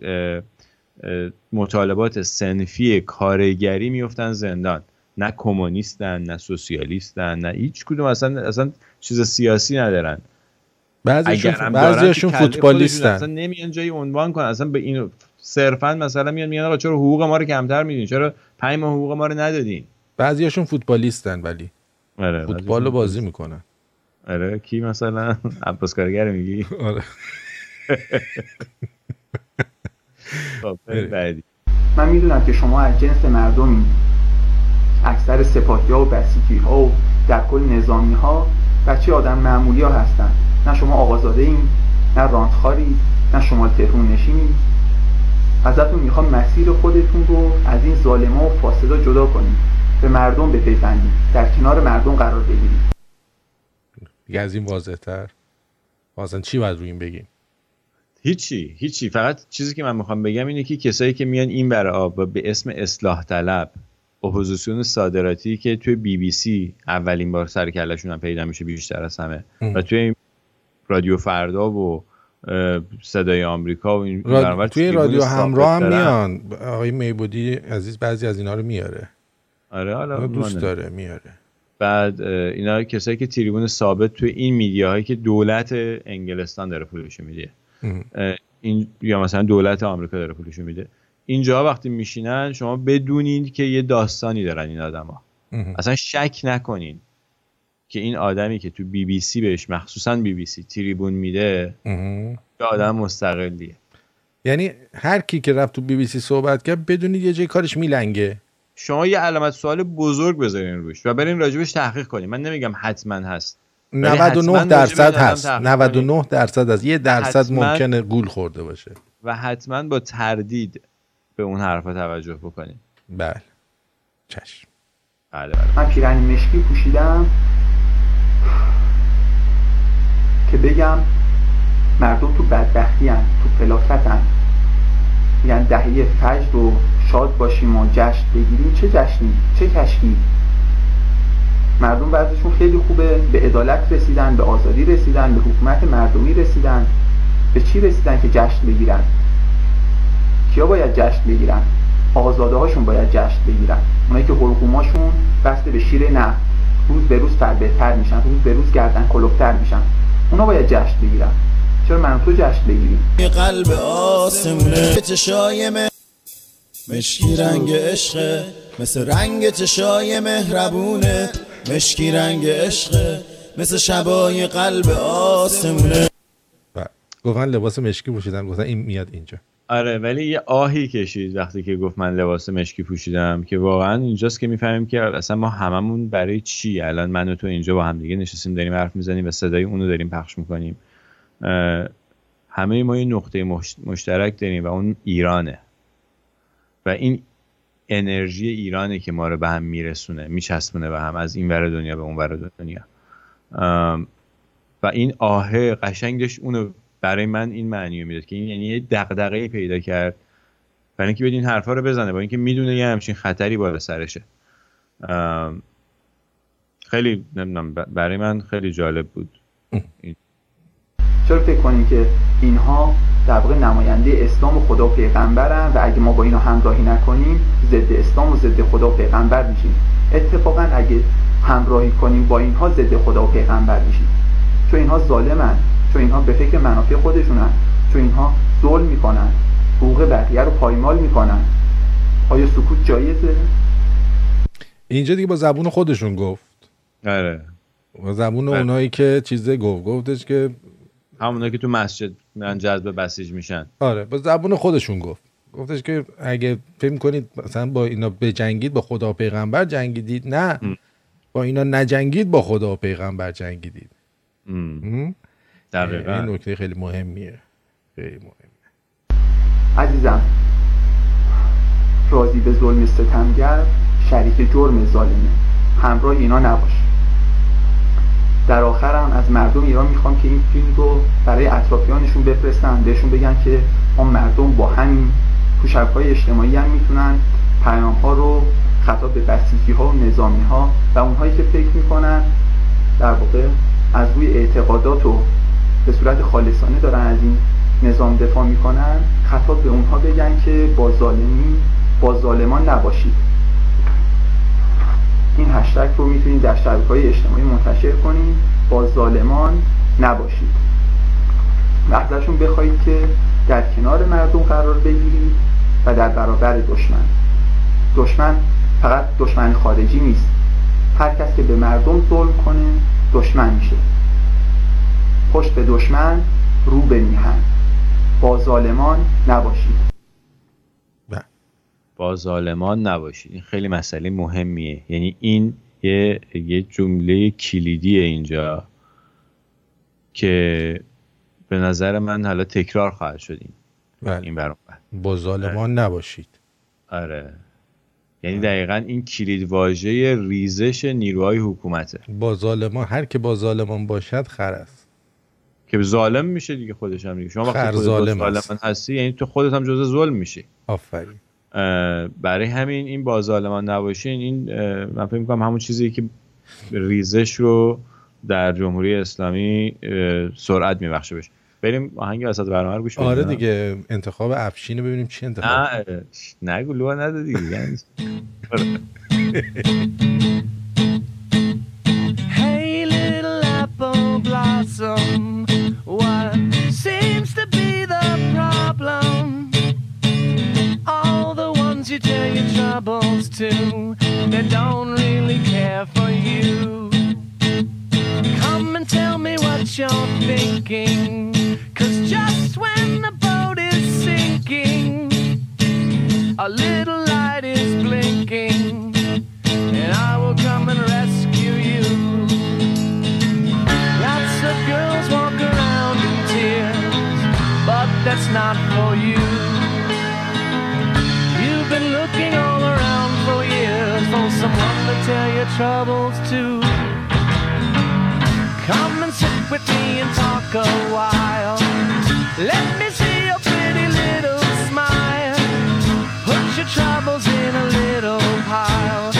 مطالبات سنفی کارگری میفتن زندان. نه کمونیستن نه سوسیالیستن نه هیچ کدوم. اصلا اصلا چیز سیاسی ندارن. بعضیشون بعضیاشون خودشون اصلا فوتبالیستن نمیان جایی عنوان کنن. اصلا به این صرفا مثلا میان میگن آقا چرا حقوق ما رو کمتر میدین؟ چرا پنج ماه حقوق ما رو ندادین؟ بعضیاشون فوتبالیستن ولی. آره فوتبال رو بازی می‌کنن. آره کی مثلا؟ عباس کارگر میگی؟ آره. من می‌دونم که شما از جنس مردمی اکثر سپاهی ها و بسیجی ها و در کل نظامی ها بچه آدم معمولی ها هستن. نه شما آقازاده این نه رانتخاری نه شما تهرون نشینی ازتون می‌خوام مسیر خودتون رو از این ظالما و فاسدا جدا کنید به مردم بپیوندید در کنار مردم قرار بگیرید دیگه از این واضح تر چی باید روی این بگیم؟ هیچی هیچی فقط چیزی که من می‌خوام بگم اینه که کسایی که میان این ور آب به اسم اصلاح طلب اپوزیسیون صادراتی که توی بی بی سی اولین بار سر و کلشون هم پیدا میشه بیشتر از همه ام. و توی رادیو فردا و صدای آمریکا و این راد... توی رادیو همراه هم. میان آقای میبودی عزیز بعضی از اینا رو میاره آره حالا دوست مانه. داره میاره بعد اینا کسایی که تریبون ثابت توی این میدیاهایی که دولت انگلستان داره پولشو میده این یا مثلا دولت آمریکا داره پولشو میده. اینجا وقتی میشینن شما بدونید که یه داستانی دارن این آدما. اصلا شک نکنین که این آدمی که تو بی بی سی بهش مخصوصا بی بی سی تریبون میده. یه آدم مستقلیه. یعنی هر کی که رفت تو بی بی سی صحبت کرد بدونید یه جای کارش میلنگه. شما یه علامت سوال بزرگ بذارین روش و برین راجبش تحقیق کنین. من نمیگم حتما هست. 99 راجع به درصد هست تحقیق. 99 درصد هست. یه درصد ممکنه گول خورده باشه. و حتما با تردید به اون حرفا توجه بکنین بله. چشم. بله بله. من پیرنی مشکی پوشیدم که بگم مردم تو بدبختی هن. تو فلاکت هن. میگن دهه فجر رو شاد باشیم و جشن بگیریم. چه جشنی؟ چه کشکی؟ مردم بعضشون خیلی خوبه به عدالت رسیدن به آزادی رسیدن به حکومت مردمی رسیدن. به چی رسیدن که جشن بگیرن؟ کیا باید جشن بگیرن؟ آزاده هاشون باید جشن بگیرن. اونایی که حلقوماشون بسته به شیر نه. روز به روز فربهتر میشن روز به روز گردن کلوفتر میشن. اونا باید جشن بگیرن. چرا من تو جشن بگیریم؟ قلب آسمونه مشکی رنگ عشقه. مثل رنگ چشای مهربونه. مشکی رنگ عشقه مثل شبای قلب آسمونه. گفتن لباس مشکی پوشیدن گفتن این میاد اینجا. آره ولی یه آهی کشید وقتی که گفت من لباس مشکی پوشیدم که واقعا اینجاست که می‌فهمیم که اصلا ما هممون برای چی؟ الان من و تو اینجا با هم دیگه نشستیم داریم حرف می‌زنیم و صدای اونو داریم پخش می‌کنیم. همه ما یه نقطه مش- مشترک داریم و اون ایرانه. و این انرژی ایرانه که ما رو به هم میرسونه میچسبونه به هم از این ور دنیا به اون ور دنیا. و این آهه قشنگ داشت اونو برای من این معنی رو می‌داد که این یعنی یه دغدغه پیدا کرد. برای اینکه بدین حرفا رو بزنه با اینکه می‌دونه یه همچین خطری بالا سرشه. خیلی نمی‌دونم برای من خیلی جالب بود. چرا فکر کنیم که اینها در واقع نماینده اسلام و خدا و پیغمبرن و اگه ما با اینا همراهی نکنیم ضد اسلام و ضد خدا و پیغمبر میشیم. اتفاقا اگه همراهی کنیم با اینها ضد خدا و پیغمبر میشیم. چون اینها ظالمن چون اینها به فکر منافع خودشونن چون اینها ظلم می‌کنن حقوق بقیه رو پایمال می‌کنن. آیا سکوت جایزه؟ اینجا دیگه با زبون خودشون گفت. آره. با زبون بله. اونایی که چیزه گفت گفتش که همونایی که تو مسجد من جذب بسیج میشن. آره با زبون خودشون گفت. گفتش که اگه فکر کنید مثلا با اینا بجنگید با خدا و پیغمبر جنگیدید؟ نه. با اینا نجنگید با خدا و پیغمبر جنگیدید. ام، م? این دقیقا نکته خیلی مهمیه. خیلی مهم عزیزم راضی به ظلم ستمگر شریک جرم ظالمه. همراه اینا نباش. در آخر هم از مردم ایران می‌خوام که این فیلم رو برای اطرافیانشون بفرستن بهشون بگن که ما مردم با همین تو شبکه‌های اجتماعی هم می‌تونن پیام ها رو خطاب به بسیجی ها و نظامی ها و اونهایی که فکر می‌کنن در واقع از روی اعتقادات و به صورت خالصانه دارن از این نظام دفاع می‌کنن خطاب به اونها بگن که با ظالمی با ظالمان نباشید. این هشتگ رو می‌تونید در شبکه های اجتماعی منتشر کنید. با ظالمان نباشید. و ازشون بخواهید که در کنار مردم قرار بگیرید و در برابر دشمن. دشمن فقط دشمن خارجی نیست. هر کس که به مردم ظلم کنه دشمن میشه. پشت به دشمن رو به میهن. با ظالمان نباشید. با ظالمان نباشید این خیلی مسئله مهمیه. یعنی این یه یه جمله کلیدیه اینجا که به نظر من حالا تکرار خواهد شد این بله. این برام. با ظالمان نباشید. آره. یعنی دقیقا این کلید واژه ریزش نیروهای حکومته. با ظالمان هر که با ظالمان باشد خر است. که ظالم میشه دیگه خودش هم دیگه. شما وقتی خودت ظالم. هستی یعنی تو خودت هم جزء ظلم میشی. آفرین. برای همین این با ظالمان نباشین این من فکر می‌کنم همون چیزی که ریزش رو در جمهوری اسلامی سرعت میبخشه بشه بریم آهنگ وسط برنامه رو گوش بدیم. آره دیگه انتخاب افشین رو ببینیم چی انتخاب نه نگو لو نده دیگه یعنی Hey, little apple blossom, what seems to be you tell your troubles to, they don't really care for you. Come and tell me what you're thinking, cause just when the boat is sinking, a little light is blinking and I will come and rescue you. Lots of girls walk around in tears, but that's not for you. Someone to tell your troubles to. Come and sit with me and talk a while. Let me see your pretty little smile. Put your troubles in a little pile,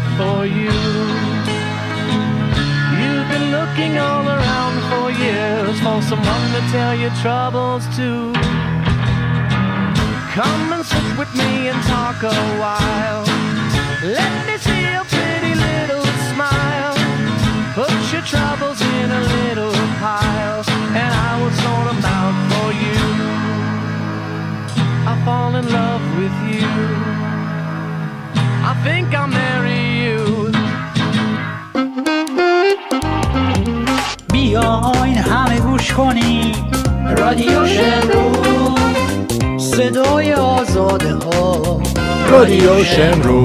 not for you. You've been looking all around for years for someone to tell your troubles to. Come and sit with me and talk a while. Let me see your pretty little smile. Put your troubles in a little pile, and I will sort them out for you. I fall in love with you. I think I'll marry بیاین همه گوش کنیم رادیو شمرو صدای آزاده ها رادیو شمرو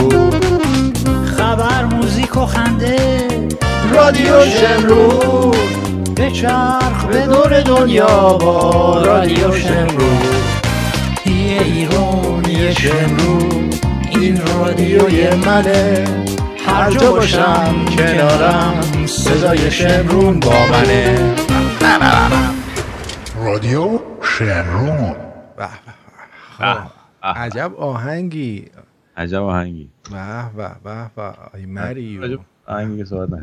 خبر موزیک و خنده. رادیو شمرو به چرخ به دور دنیا با رادیو شمرو یه ایران یه شمرو این رادیوی منه. هر جا باشم کنارم. صدای شمرون با منه. رادیو شمرون. به به. خب. عجب آهنگی. عجب آهنگی. به به به به. آی مریو آهنگی که صحبت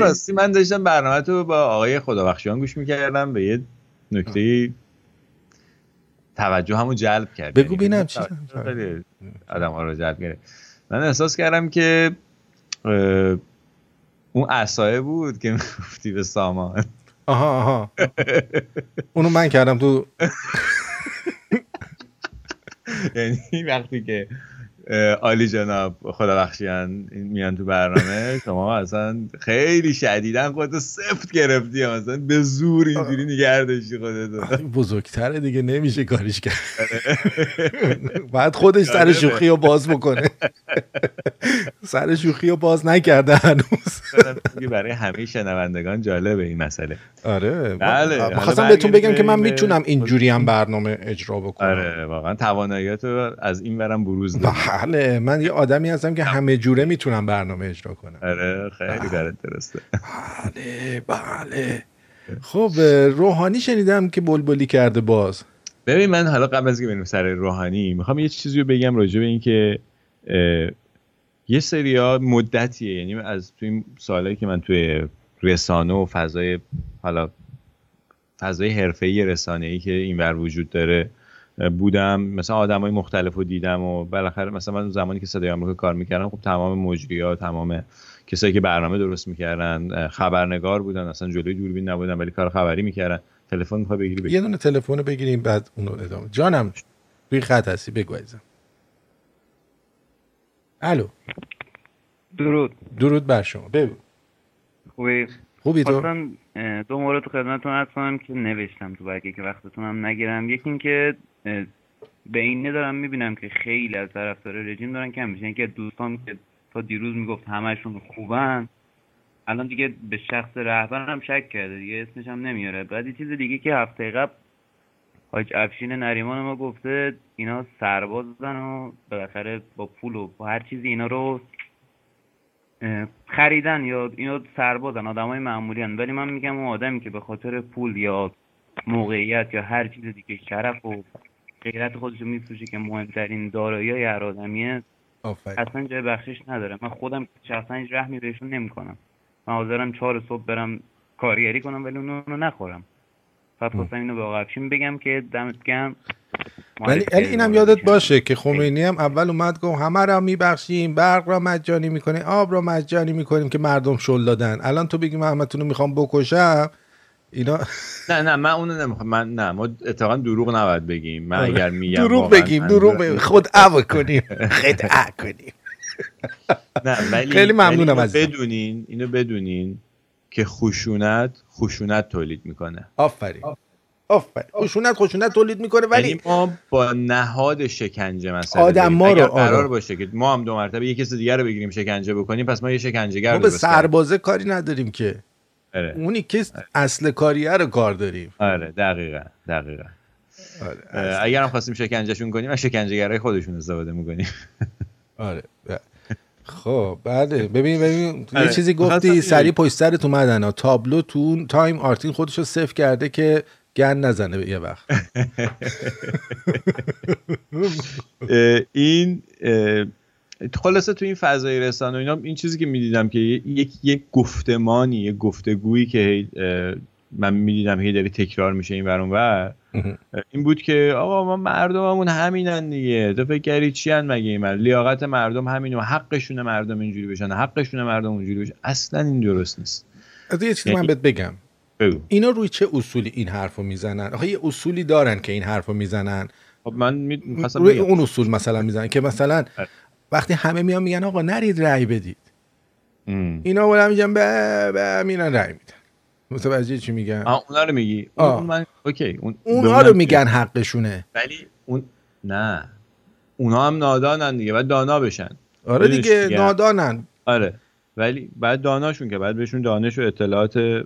راستی من داشتم برنامه تو با آقای خدابخشیان گوش می‌کردم به یه نکته توجه همو جلب کرد. بگو یعنی ببینم چی آدم ها رو جلب کرد. من احساس کردم که اون اسایه بود که می‌گفتی به سامان. آها آها. اونو من کردم تو یعنی وقتی که عالی جناب خدا بخشیان میان تو برنامه. شما اصلا خیلی شدیدن خودتو سفت گرفتی. مثلا به زور اینجوری نگه داشتی خودتو. بزرگتره دیگه نمیشه کاریش کرد. بعد خودش سر شوخی رو باز بکنه. سر شوخی رو باز نکرده هنوز. برای همه شنوندگان جالبه این مسئله. آره. بله. خواستم بهتون بگم که من می‌تونم اینجوری هم برنامه اجرا بکنم. آره واقعا تواناییاتو از این برم بروز داد بله من یه آدمی هستم که همه جوره می‌تونم برنامه اجرا کنم. آره خیلی کارت درسته. بله بله. خب روحانی شنیدم که بلبلی کرده باز. ببین من حالا قبل از که بریم سر روحانی می‌خوام یه چیزی رو بگم راجع به این که اه، یه سریا مدتیه. یعنی از توی این سالهایی که من توی رسانه و فضای حالا فضای حرفه‌ای رسانه‌ای که اینور وجود داره بودم. مثلا آدمای مختلف رو دیدم و بالاخره مثلا من زمانی که صدای آمریکا کار می‌کردم خب تمام مجریات تمام کسایی که برنامه درست می‌کردن خبرنگار بودن اصلا جلوی دوربین نبودن ولی کار خبری می‌کردن. تلفن می‌خوای بگیری بگیر. یه دونه تلفن رو بگیریم بعد اونو ادامه. جانم روی خط هستی بگو الو. درود. درود بر شما. بگو. خوبی؟ خوبی تو؟ خواستم دو مورد خدمتتون عرض کنم که نوشتم تو برگه که وقتتون هم نگیرم. یکی اینکه به این دارم می‌بینم که خیلی از طرفدار رژیم دارن کم میشن. که دوستان که تا دیروز می‌گفت همشون خوبن الان دیگه به شخص رهبر هم شک کرده. دیگه اسمش هم نمیاره. بعد یه چیز دیگه که هفته قبل حاج افشین نریمان ما گفته اینا سربازن و بالاخره با پول و با هر چیزی اینا رو خریدن یا اینا سربازن آدمای معمولی هن. ولی من میگم اون آدمی که به خاطر پول یا موقعیت یا هر چیز دیگه شرف و غیرت خودش رو میفروشه که مهمترین دارایی های هر آدمیه اصلا جای بخشش نداره. من خودم شخصا هیچ رحمی بهشون نمی‌کنم. من حاضرم چهار صبح برم کارگری کنم ولی اونو نخورم. فقط خواستم اینو به آقا افشین بگم که دمت گرم. ولی ولی اینم یادت باشه که خمینی هم اول اومد گفت همه را میبخشیم برق را مجانی می‌کنیم آب را مجانی می‌کنیم که مردم شل دادن. الان تو بگی من همتون رو می‌خوام بکشم اینا نه نه من اونو نمی‌خوام. من نه ما اتفاقا دروغ نباید بگیم. من آره. اگر میگم دروغ بگیم دروغ بگیم خدعه کنیم خدعه کنیم. نه ولی خیلی ممنونم عزیزم. بدونین اینو بدونین. که خشونت خشونت تولید می‌کنه. آفرین. آفرین. خشونت خشونت تولید می‌کنه ولی یعنی ما با نهاد شکنجه مثلا آدم. ما رو- اگر آره. قرار باشه که ما هم دو مرتبه یه کس دیگر رو بگیریم شکنجه بکنیم پس ما یه شکنجهگر ما به. سربازه کاری نداریم که. آره. اونی که اصل کاریه رو کار داریم. آره دقیقا دقیقا. آره اگر هم خواستیم شکنجهشون کنیم از شکنجهگرای خودشون استفاده می‌کنیم. آره ب- خب بله ببین ببین یه آره. چیزی گفتی سری. پشت سرت اومدن ها. تابلو تو تایم آرتین خودش رو صفر کرده که گن نزنه به یه وقت این خلاصه تو این فضای رسانه و اینا این چیزی که می‌دیدم که یک یک گفتمانی یک گفتگویی که من می‌دیدم هی داره تکرار میشه این ور این بود که آقا ما مردممون همینن دیگه. تو فکر کردی چی هن مگه این لیاقت مردم همینه. و حقشونه مردم اینجوری بشن. حقشونه مردم اونجوری بشن. اصلا این درست نیست. از یه چیزی من بهت بگم. بگو. اینا روی چه اصولی این حرفو می‌زنن؟ آخه یه اصولی دارن که این حرفو می‌زنن. خب من می‌خواستم روی بگم. اون اصول مثلا می‌زنن که مثلا آره. وقتی همه میان میگن آقا نرید رأی بدید. ام. اینا ولی میگن به میرن رأی میدن. متوجه چی میگن؟ اونا رو میگی. آه. اون من اوکی اون اونها به رو میگن حقشونه. ولی اون نه. اونا هم نادانن دیگه باید دانا بشن. آره دیگه میگم؟ نادانن. آره. ولی بعد داناشون که بعد بهشون دانش و اطلاعات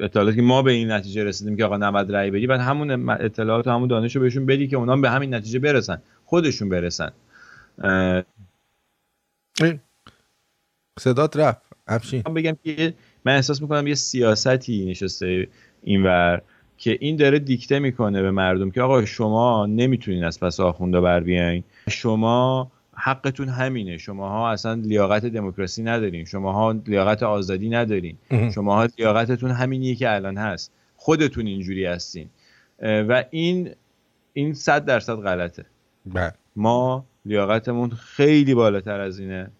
اطلاعاتی که ما به این نتیجه رسیدیم که آقا نباید رأی بدی بعد همون اطلاعات و همون دانش رو بهشون بدی که اونا هم به همین نتیجه برسن. خودشون برسن. اه،. صدات رفت. افشین. بگم که من احساس می‌کنم یه سیاستی نشسته اینور که این داره دیکته می‌کنه به مردم که آقا شما نمی‌تونین از پس آخوندا بر بیاین. شما حقتون همینه. شماها اصلا لیاقت دموکراسی ندارین. شماها لیاقت آزادی ندارین. شماها لیاقتتون همینیه که الان هست. خودتون اینجوری هستین. و این این صد درصد غلطه. بله. ما لیاقتمون خیلی بالاتر از اینه.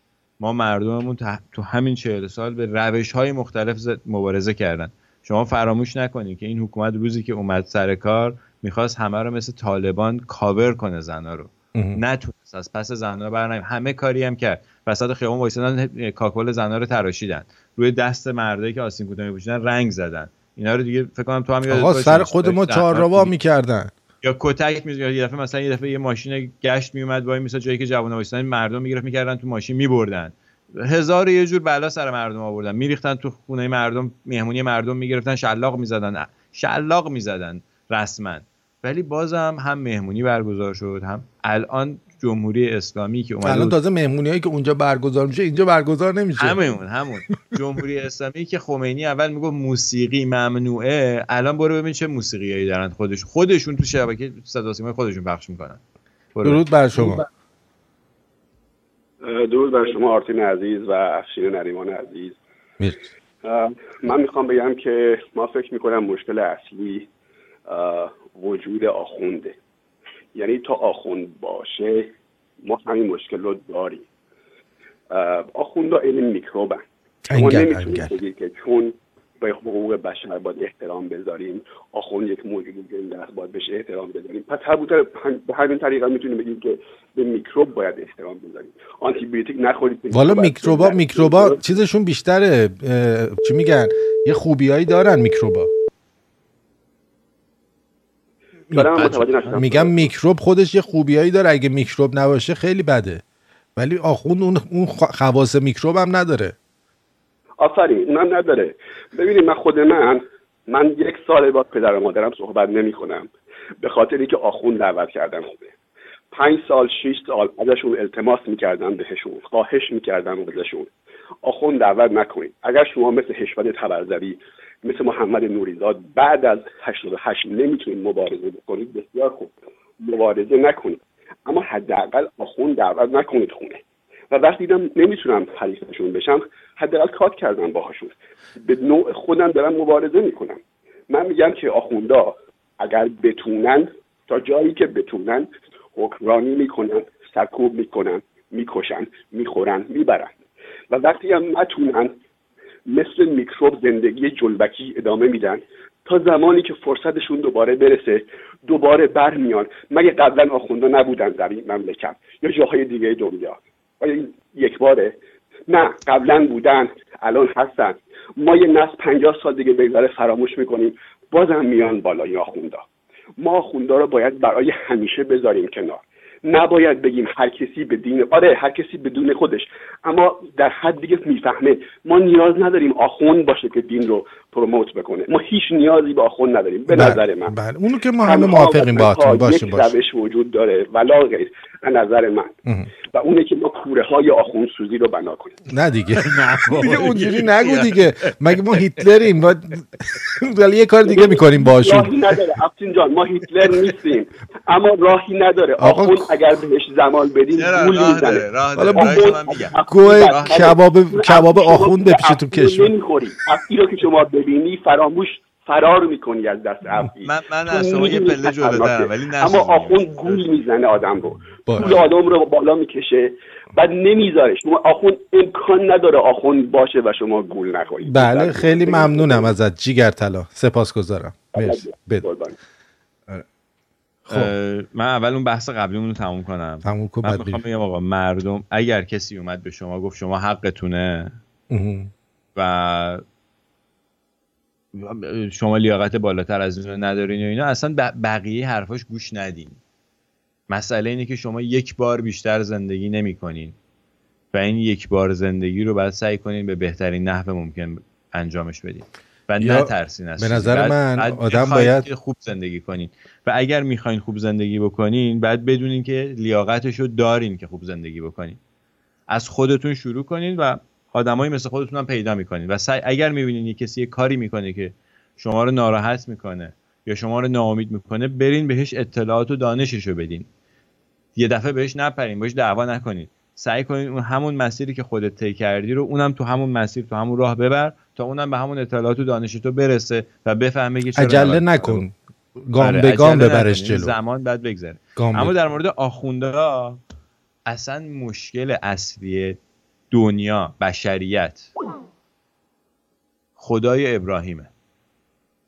ما مردممون تو همین چهل سال به روش های مختلف مبارزه کردن. شما فراموش نکنید که این حکومت روزی که اومد سر کار می‌خواست همه رو مثل طالبان کاور کنه زنا رو. نتونست از پس زنا برنامه همه کاری هم کرد. وسط خیابون وایسادن کاکل زنا رو تراشیدن. روی دست مردایی که آستین کوتاه میپوشیدن رنگ زدن. اینا رو دیگه فکر کنم تو هم یادت. سر خود ما. چهارراه می‌کردن. یا کتک می یه دفعه مثلا یه دفعه یه ماشین گشت میومد وای مثلا جایی که جوونا وایسادن مردم می‌گرفت می‌کردن تو ماشین میبردن. هزار یه جور بلا سر مردم آوردن. میریختن تو خونه مردم مهمونی مردم می‌گرفتن شلاق می‌زدن. شلاق می‌زدن رسما. ولی بازم هم مهمونی برگزار شد هم الان جمهوری اسلامی که اومده الان تازه مهمونی هایی که اونجا برگزار میشه اینجا برگزار نمیشه. همون همون. جمهوری اسلامی که خمینی اول می‌گفت موسیقی ممنوعه الان برو ببین چه موسیقیایی دارن خودش خودشون تو شبکه صدا سیمای خودشون پخش می‌کنن. برو. درود بر شما. درود بر شما آرتین عزیز و افشین نریمان عزیز. من می‌خوام بگم که ما فکر می‌کنم مشکل اصلی وجود آخونده. یعنی تا آخوند باشه ما همین مشکل رو داریم. اه، آخوندا این میکروبن. شما نمی‌تونید. بگید که چون به حقوق بشر باید احترام بذاریم آخوند یک موجود زنده است باید بهش احترام بذاریم. پس هر به همین طریقه می‌تونیم بگیم که به میکروب باید احترام بذاریم. آنتی بیوتیک نخورید والا میکروبا میکروبا. چیزشون بیشتره چی میگن؟ یه خوبیایی دارن میکروبا دارم من متوجه نشدم. میگم میکروب خودش یه خوبیایی داره اگه میکروب نباشه خیلی بده. ولی آخوند اون اون خواص میکروب هم نداره. آفرین اونم نداره. ببینید من خود من من یک سال با پدر و مادرم صحبت نمی کنم به خاطر اینکه آخوند دعوت کردن خوبه. پنج سال شش سال ازشون التماس می‌کردن بهشون خواهش می‌کردن ازشون. آخوند دعوت نکنید. اگر شما مثل حشمت تبرزری مثل محمد نوریزاد بعد از 88 نمی‌تونید مبارزه بکنید بسیار خوب. مبارزه نکنید. اما حداقل آخوند دعوت نکنید خونه. و وقتی دیدم نمی‌تونم حریفشون بشم حداقل کات کردم باهاشون. به نوع خودم دارم مبارزه می‌کنم. من میگم که آخوندا اگر بتونن تا جایی که بتونن حکمرانی می‌کنن سرکوب می‌کنن می‌کشن می‌خورن می‌برن. و وقتی هم نتونن مثل میکروب زندگی جلبکی ادامه میدن تا زمانی که فرصتشون دوباره برسه دوباره برمیان مگه قبلا آخوندا نبودن در این مملکت یا جاهای دیگه دنیا؟ آیا این یک باره؟ نه قبلا بودن الان هستن. ما یه نسل پنجاه سال دیگه بگذره فراموش می‌کنیم. بازم میان بالا این آخوندا. ما آخوندا رو باید برای همیشه بذاریم کنار. نباید بگیم هر کسی به دین آره هر کسی به دین خودش. اما در حدی که می‌فهمه. ما نیاز نداریم آخوند باشه که دین رو پروموت بکنه. ما هیچ نیازی به آخوند نداریم به بله، نظر من. بله. اونو که ما همه موافقیم باهاتون باشه یک باشه. روش وجود داره. ولا غیر از نظر من. اه. و اونه که ما کوره های آخوند سوزی رو بنا کنیم. نه دیگه. دیگه اونجوری دیگه. نگو دیگه. مگه ما هیتلریم؟ ما ولی یه کار دیگه می‌کنیم باشون. راهی نداره. جان ما هیتلر نیستیم. اما راهی نداره. آقا، آخوند اگر بهش زمان بدیم گول می‌زنه حالا گوه بله. کباب کباب آخوند بپیچه تو کشور نمی‌خوری. افعی رو که شما ببینی فراموش فرار می‌کنی از دست افعی من من از شما یه پله جلوترم. ولی اما نسوزونیم. آخوند گول می‌زنه آدم رو. گول آدم رو بالا می‌کشه بعد نمی‌ذاره. شما آخوند امکان نداره آخوند باشه و شما گول نخورید بله خیلی ممنونم ازت جیگر طلا سپاسگزارم مرسی. بد. قربان. خب من اول اون بحث قبلیمون رو تموم کنم تموم کن من بعد می‌خوام. بگم آقا مردم اگر کسی اومد به شما گفت شما حقتونه. و شما لیاقت بالاتر از این رو ندارین و اینا اصلا بقیه حرفاش گوش ندین مسئله اینه که شما یک بار بیشتر زندگی نمی کنین و این یک بار زندگی رو باید سعی کنین به بهترین نحو ممکن انجامش بدین و نترسین از به. نظر من آدم باید- خوب زندگی کنین. و اگر می‌خواین خوب زندگی بکنین بعد بدونین که لیاقتش رو دارین که خوب زندگی بکنین. از خودتون شروع کنین و آدمایی مثل خودتون هم پیدا می‌کنین. و سعی اگر می‌بینین یه کسی یه کاری می‌کنه که شما رو ناراحت می‌کنه یا شما رو ناامید می‌کنه برین بهش اطلاعات و دانشش رو بدین. یه دفعه بهش نپرین بهش دعوا نکنین. سعی کنین اون همون مسیری که خودت طی کردی رو اونم تو همون مسیر تو همون راه ببر. تا اونم به همون اطلاعات و دانش تو برسه و بفهمه که چرا عجله نکن. گام آره، به گام ببرش. جلو. زمان بعد بگذره. گام اما در مورد آخونده اصلا مشکل اصلی دنیا بشریت خدای ابراهیمه.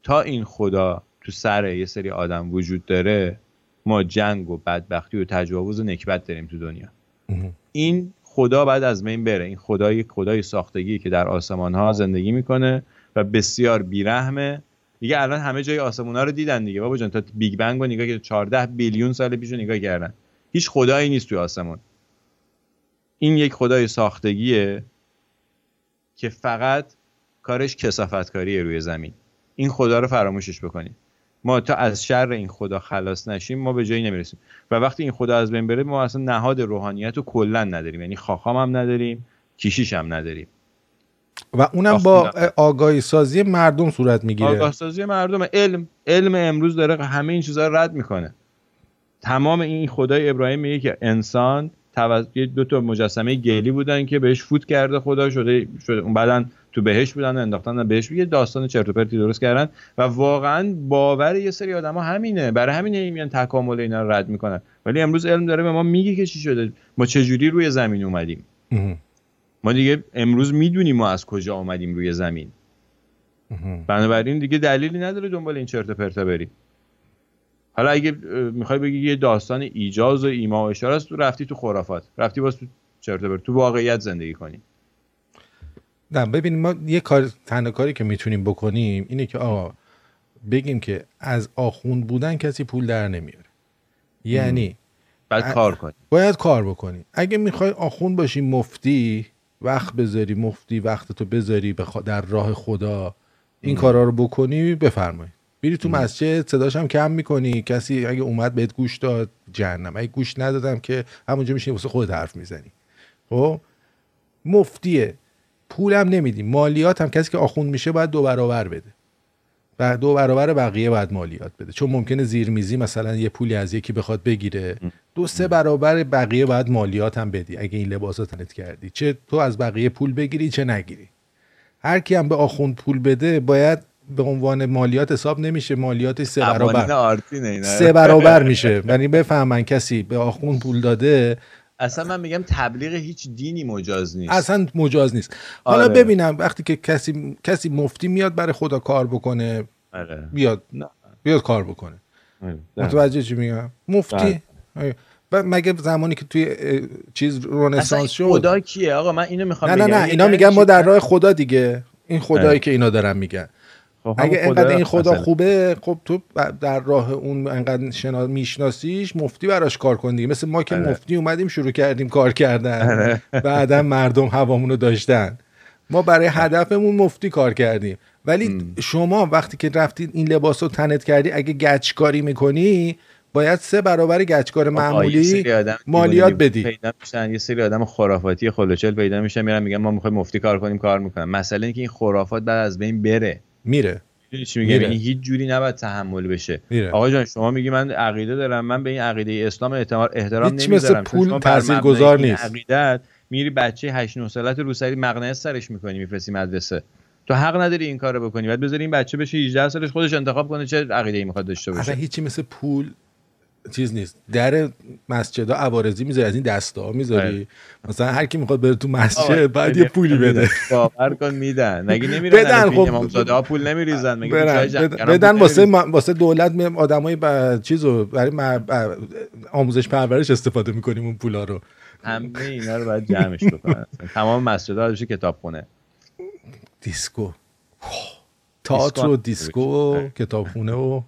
تا این خدا تو سر یه سری آدم وجود داره ما جنگ و بدبختی و تجاوز و نکبت داریم تو دنیا. این خدا بعد از بین بره. این خدا یک خدای ساختگی که در آسمان ها زندگی می‌کنه و بسیار بیرحمه. دیگه الان همه جای آسمون ها رو دیدن دیگه. بابا جان تا بیگ بنگ رو نگاه که 14 بیلیون سال پیش رو نگاه کردن. هیچ خدایی نیست توی آسمون این یک خدای ساختگیه که فقط کارش کسافتکاریه روی زمین. این خدا رو فراموشش بکنیم ما تا از شر این خدا خلاص نشیم ما به جایی نمی‌رسیم. و وقتی این خدا از بین بره ما اصلا نهاد روحانیت رو کلا نداریم. یعنی خاخام هم نداریم کیشیش هم نداریم. و اونم با آگاهی سازی مردم صورت می‌گیره. آگاه سازی مردم علم علم امروز داره همه این چیزها رو رد می‌کنه. تمام این خدای ابراهیم میگه که انسان توز... یه دو تا مجسمه گلی بودن که بهش فوت کرده خدا شده شده اون بعدن تو بهش بودن انداختن بهش. یه داستان چرت و پرتی درست کردن و واقعا باور یه سری آدما همینه. برای همینه میان تکامل اینا رو رد می‌کنن. ولی امروز علم داره به ما میگه که چی شده. ما چه جوری روی زمین اومدیم. ما دیگه امروز می‌دونیم ما از کجا اومدیم روی زمین. بنابراین دیگه دلیلی نداره دنبال این چرت و پرتا بری حالا اگه می‌خوای بگی یه داستان ایجاز و ایما و اشاره است تو رفتی تو خرافات. رفتی باز تو چرت تو واقعیت زندگی کنی. نه ببین ما یه کار تنها کاری که می‌تونیم بکنیم اینه که آقا بگیم که از آخوند بودن کسی پول در نمیاره. یعنی ا- کار کنی. باید کار بکنی. اگه می‌خوای آخوند باشی مفتی وقت بذاری مفتی وقت تو بذاری در راه خدا این کارا رو بکنی بفرمایید بیری تو مسجد صداش هم کم می‌کنی. کسی اگه اومد بهت گوش داد جهنم. اگه گوش ندادم که همونجا میشینی واسه خودت حرف می‌زنی. خب؟ مفتیه. پولم نمیدی مالیات هم کسی که آخوند میشه باید دو برابر بده. و دو برابر بقیه باید مالیات بده. چون ممکنه زیرمیزی مثلا یه پولی از یکی بخواد بگیره. دو سه برابر بقیه باید مالیات هم بدی. اگه این لباس تنت کردی. چه تو از بقیه پول بگیری چه نگیری. هر کی هم به آخوند پول بده باید به عنوان مالیات حساب نمیشه مالیاتش سه برابر. سه برابر میشه. یعنی بفهمن کسی به آخوند پول داده. اصلا من میگم تبلیغ هیچ دینی مجاز نیست. اصلا مجاز نیست. حالا آره. ببینم وقتی که کسی کسی مفتی میاد برای خدا کار بکنه آره. بیاد نه. بیاد کار بکنه. آره. متوجه چی میگم؟ مفتی؟ بله. آره. و مگه زمانی که توی چیز رنسانس شد؟ خدا کیه؟ آقا من اینو می‌خوام نه نه نه اینا میگن ما در راه خدا دیگه. این خدایی آره. که اینا دارن میگن. اگه اینقدر این خدا مثلا. خوبه خب تو در راه اون انقدر شنا میشناسیش مفتی براش کار کن دیگه. مثل ما که آره. مفتی اومدیم شروع کردیم کار کردن. آره. بعدا مردم هوامونو داشتن. ما برای هدفمون مفتی کار کردیم. ولی شما وقتی که رفتید این لباس رو تنت کردی اگه گچکاری می‌کنی باید سه برابر گچکار یه معمولی مالیات بدی. پیدا میشن یه سری آدم خرافاتی خلوچل پیدا میشن میرن میگن ما می‌خوایم مفتی کار کنیم کار می‌کنن. مسئله اینه که این خرافات بعد از بین بره. میره. چی میگم؟ میره. این هیچ جوری نباید تحمل بشه. میره. آقا جان شما میگی من عقیده دارم من به این عقیده اسلام احترام نمی‌ذارم مثل پول تاثیرگذار نیست. عقیدت میری بچه 8 9 سالت روسری مغناطیس سرش می‌کنی میفرستی مدرسه. تو حق نداری این کارو بکنی. بعد بذاری این بچه بشه 18 سالش خودش انتخاب کنه چه عقیده ای می‌خواد داشته باشه. اصلا هیچی مثل پول چیز نیست. در مسجد ها عوارضی می‌ذاری از این دسته ها می‌ذاری مثلا هر کی می‌خواد بره تو مسجد بعد یه پولی بده. باور کن میدن. مگه نمیرن بدن، خب. امامزاده ها پول نمیریزن. بیچاره بدن, واسه واسه دولت می آدمای. چیزو برای آموزش پرورش استفاده می‌کنیم اون پولا رو. همه اینا رو باید جمعش بکنن. تمام مسجدها بشه کتابخونه. دیسکو. تئاتر و دیسکو و کتابخونه و آره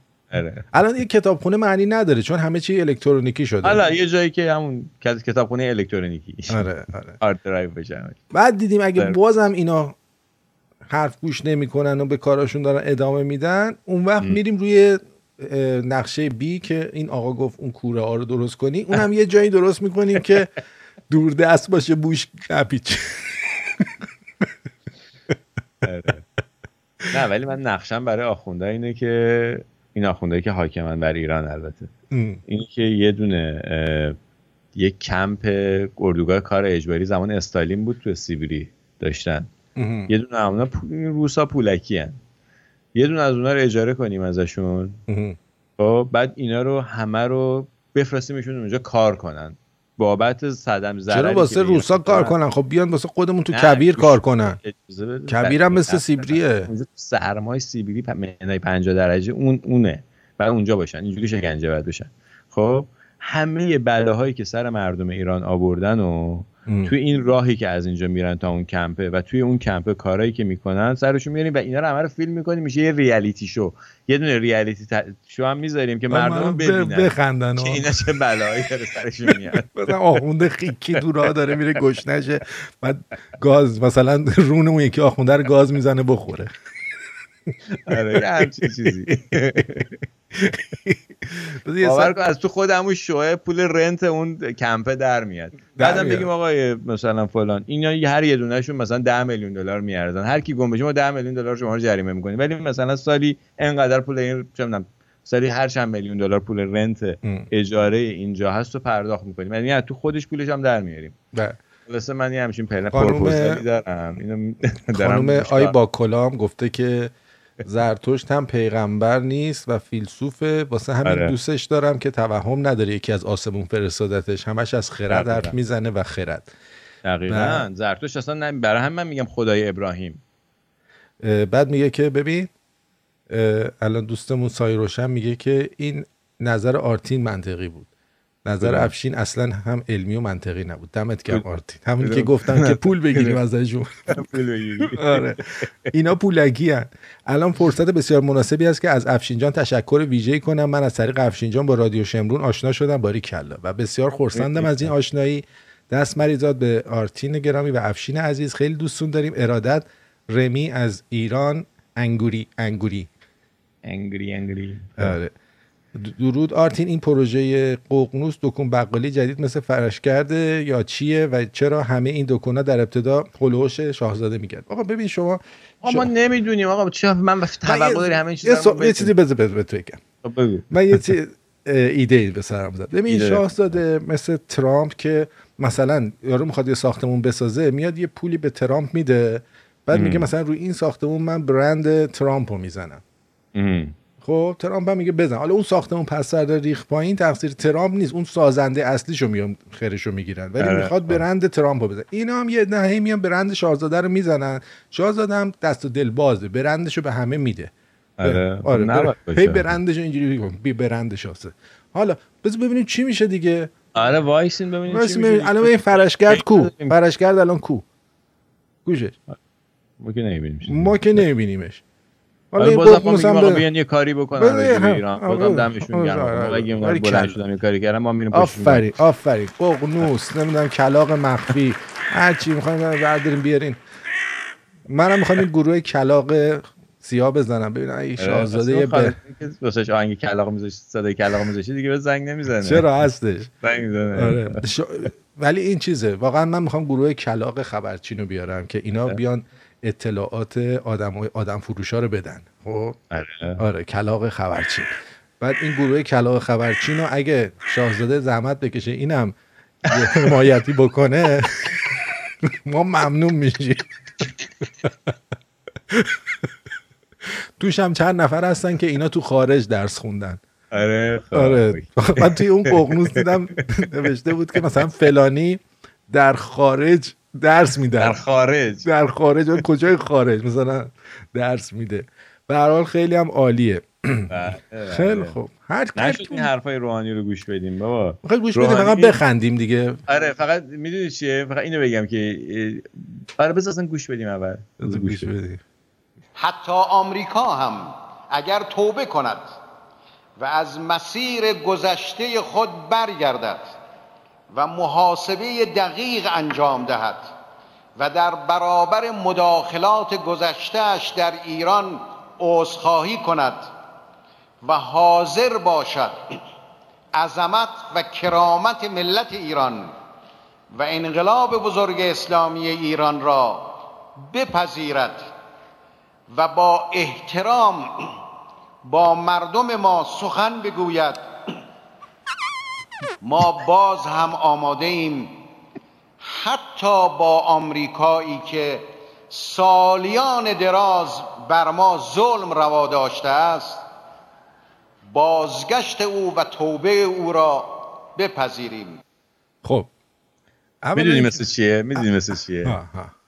الان این کتابخونه معنی نداره چون همه چی الکترونیکی شده. حالا یه جایی که همون کت- کتابخونه الکترونیکی. آره آره. hard drive بشه بعد دیدیم اگه بله. بازم اینا حرف گوش نمی‌کنن و به کاراشون دارن ادامه میدن اون وقت میریم روی نقشه بی که این آقا گفت اون کوره ها رو درست کنی. اون هم یه جایی درست می‌کنیم که دور دست باشه بوش نپیچ آره. نه ولی من نقشم برای آخونده اینه که این آخونده که حاکمن بر ایران البته. اینه که یه دونه یه کمپ اردوگاه کار اجباری زمان استالین بود تو سیبری داشتن. یه دونه این روسا پولکی هن. یه دونه از اونا رو اجاره کنیم ازشون. خب بعد اینا رو همه رو بفرستیمشون اونجا کار کنن. بابت صدم ضرری چرا واسه روسا کار. کنن خب بیان واسه خودمون تو کبیر کار کن. کنن. کبیرم مثل بله. سیبریه اونجا سرمای سیبری منهای 50 درجه اون اونه بعد اونجا باشن اینجوری شکنجه باید بشن خب همه بلاهایی که سر مردم ایران آوردن و توی این راهی که از اینجا میرن تا اون کمپه و توی اون کمپه کارهایی که می‌کنن سرشون میاریم و اینا رو همه رو فیلم می‌کنیم میشه یه ریالیتی شو یه دونه ریالیتی ت... شو هم می‌ذاریم که مردم ببینن. بخندن که اینا چه بلایی داره سرشون میاد. مثلا آخونده خیکی راه داره میره گشنشه بعد گاز مثلا رون اون یکی آخونده رو گاز می‌زنه بخوره. آره یه همچین چیزی. باور کن از تو خود همون شوه پول رنت اون کمپه در میاد. بعدم. بگیم آقای مثلا فلان اینا هر یه دونهشون مثلا 10 میلیون دلار میارزن. هر کی گم بشه ما 10 میلیون دلار شما رو جریمه می‌کنیم. ولی مثلا سالی انقدر پول این چه سالی هر چند میلیون دلار پول رنت اجاره اینجا هست و پرداخت می‌کنیم. یعنی از تو خودش پولش هم در میاریم. بله. واسه من یه همچین پلن پروپوزالی دارم. اینو دارم آی با کلام گفته که زرتشت هم پیغمبر نیست و فیلسوفه. واسه همین آره. دوستش دارم که توهم نداره. یکی از آسمون فرستادتش. همش از خرد. حرف می‌زنه و خرد. دقیقاً. زرتوش اصلا برای هم من میگم خدای ابراهیم. اه، بعد میگه که ببین الان دوستمون سای روشن میگه که این نظر آرتین منطقی بود. نظر کدوم؟ افشین اصلا هم علمی و منطقی نبود. دمت گرم کدوم؟ آرتین. همون که کدوم؟ گفتن که پول بگیریم کدوم؟ ازشون. آره. اینا پولگی هن. الان فرصت بسیار مناسبی است که از افشینجان تشکر ویژه‌ای کنم. من از طریق افشینجان با رادیو شمرون آشنا شدم باری کلا. و بسیار خرسندم از این آشنایی. دست مریزاد به آرتین گرامی و افشین عزیز. خیلی دوستون داریم. ارادت رمی از ایران انگوری انگوری. انگری انگری آره. درود. آرتین این پروژه ققنوس دکون بقالی جدید مثل فرشگرده یا چیه و چرا همه این دکونا در ابتدا هلوش شاهزاده میگرد آقا ببین شما آقا ما نمی‌دونیم. آقا چه من توقع داری همه چیزا سو... یه چیزی بذار بذار بهت بگم. خب من یه چیز ایده ای به سرم زد ببین. شاهزاده مثل ترامپ که مثلا یارو می‌خواد یه ساختمون بسازه میاد یه پولی به ترامپ میده بعد. میگه مثلا روی این ساختمون من برند ترامپ رو می‌زنم خب ترامپ هم میگه بزن. حالا اون ساختمون پس سر ریخ پایین تقصیر ترامپ نیست. اون سازنده اصلیشو میام خیرشو می‌گیرن. ولی آره. می‌خواد برند ترامپ رو بزن اینا هم یه نهی میان برند شاهزاده رو می‌زنن. شاهزاده هم دست و دل بازه. برندشو به همه میده. آره. آره خب. هی برندش اینجوری کن بی برند شاسه حالا بذار ببینیم چی میشه دیگه. آره وایسین ببینیم چی وایسین میشه. ببینیم. الان این فرشگرد کو؟ فرشگرد الان کو؟ گوشش ما که نمی‌بینیم ما که نمیبینیمش. حالا بازم هم آقا بیان یه کاری بکنن بله، به ایران. آره، بازم دمشون آره، گرم آره،. اگه آره، بلند. شدن یه کاری کردن ما میریم. آفرین آفرین. ققنوس نمی‌دونم کلاق مخفی. هر چی می‌خوایم برداریم بیارین. منم می‌خوام این گروه کلاق سیاه بزنم. ببینم این آره، شاهزاده به واسش آهنگ کلاغ میذاشت صدای کلاغ میذاشت دیگه به زنگ نمی‌زنه. چرا؟ هستش. زنگ می‌زنه. آره. ولی این چیزه. واقعا من می‌خوام گروه کلاق خبرچین رو بیارم که اینا بیان اطلاعات آدم آدم فروشا رو بدن. خب؟ آره. آره کلاق خبرچین. بعد این گروه کلاق خبرچین رو اگه شاهزاده زحمت بکشه اینم یه حمایتی بکنه ما ممنون میشیم. توش هم چند نفر هستن که اینا تو خارج درس خوندن. آره خب. آره. من توی اون ققنوس دیدم نوشته بود که مثلا فلانی در خارج درس میدن در خارج. در خارج. کجای خارج؟ مثلا درس میده. به هر حال خیلی هم عالیه. بله، خیلی بله. خوب. هر نشد این حرفای روحانی رو گوش بدیم بابا. می‌خوای گوش بدیم؟ فقط بخندیم دیگه. آره فقط می‌دونی چیه؟ فقط اینو بگم که آره بذار اصلا گوش بدیم اول. گوش بدیم. حتی آمریکا هم اگر توبه کند و از مسیر گذشته خود برگردد و محاسبه دقیق انجام دهد و در برابر مداخلات گذشتهش در ایران عذرخواهی کند و حاضر باشد عظمت و کرامت ملت ایران و انقلاب بزرگ اسلامی ایران را بپذیرد و با احترام با مردم ما سخن بگوید ما باز هم آماده ایم حتی با آمریکایی که سالیان دراز بر ما ظلم روا داشته است بازگشت او و توبه او را بپذیریم. خب. می‌دونی مثل چیه؟ می‌دونی مثل چیه.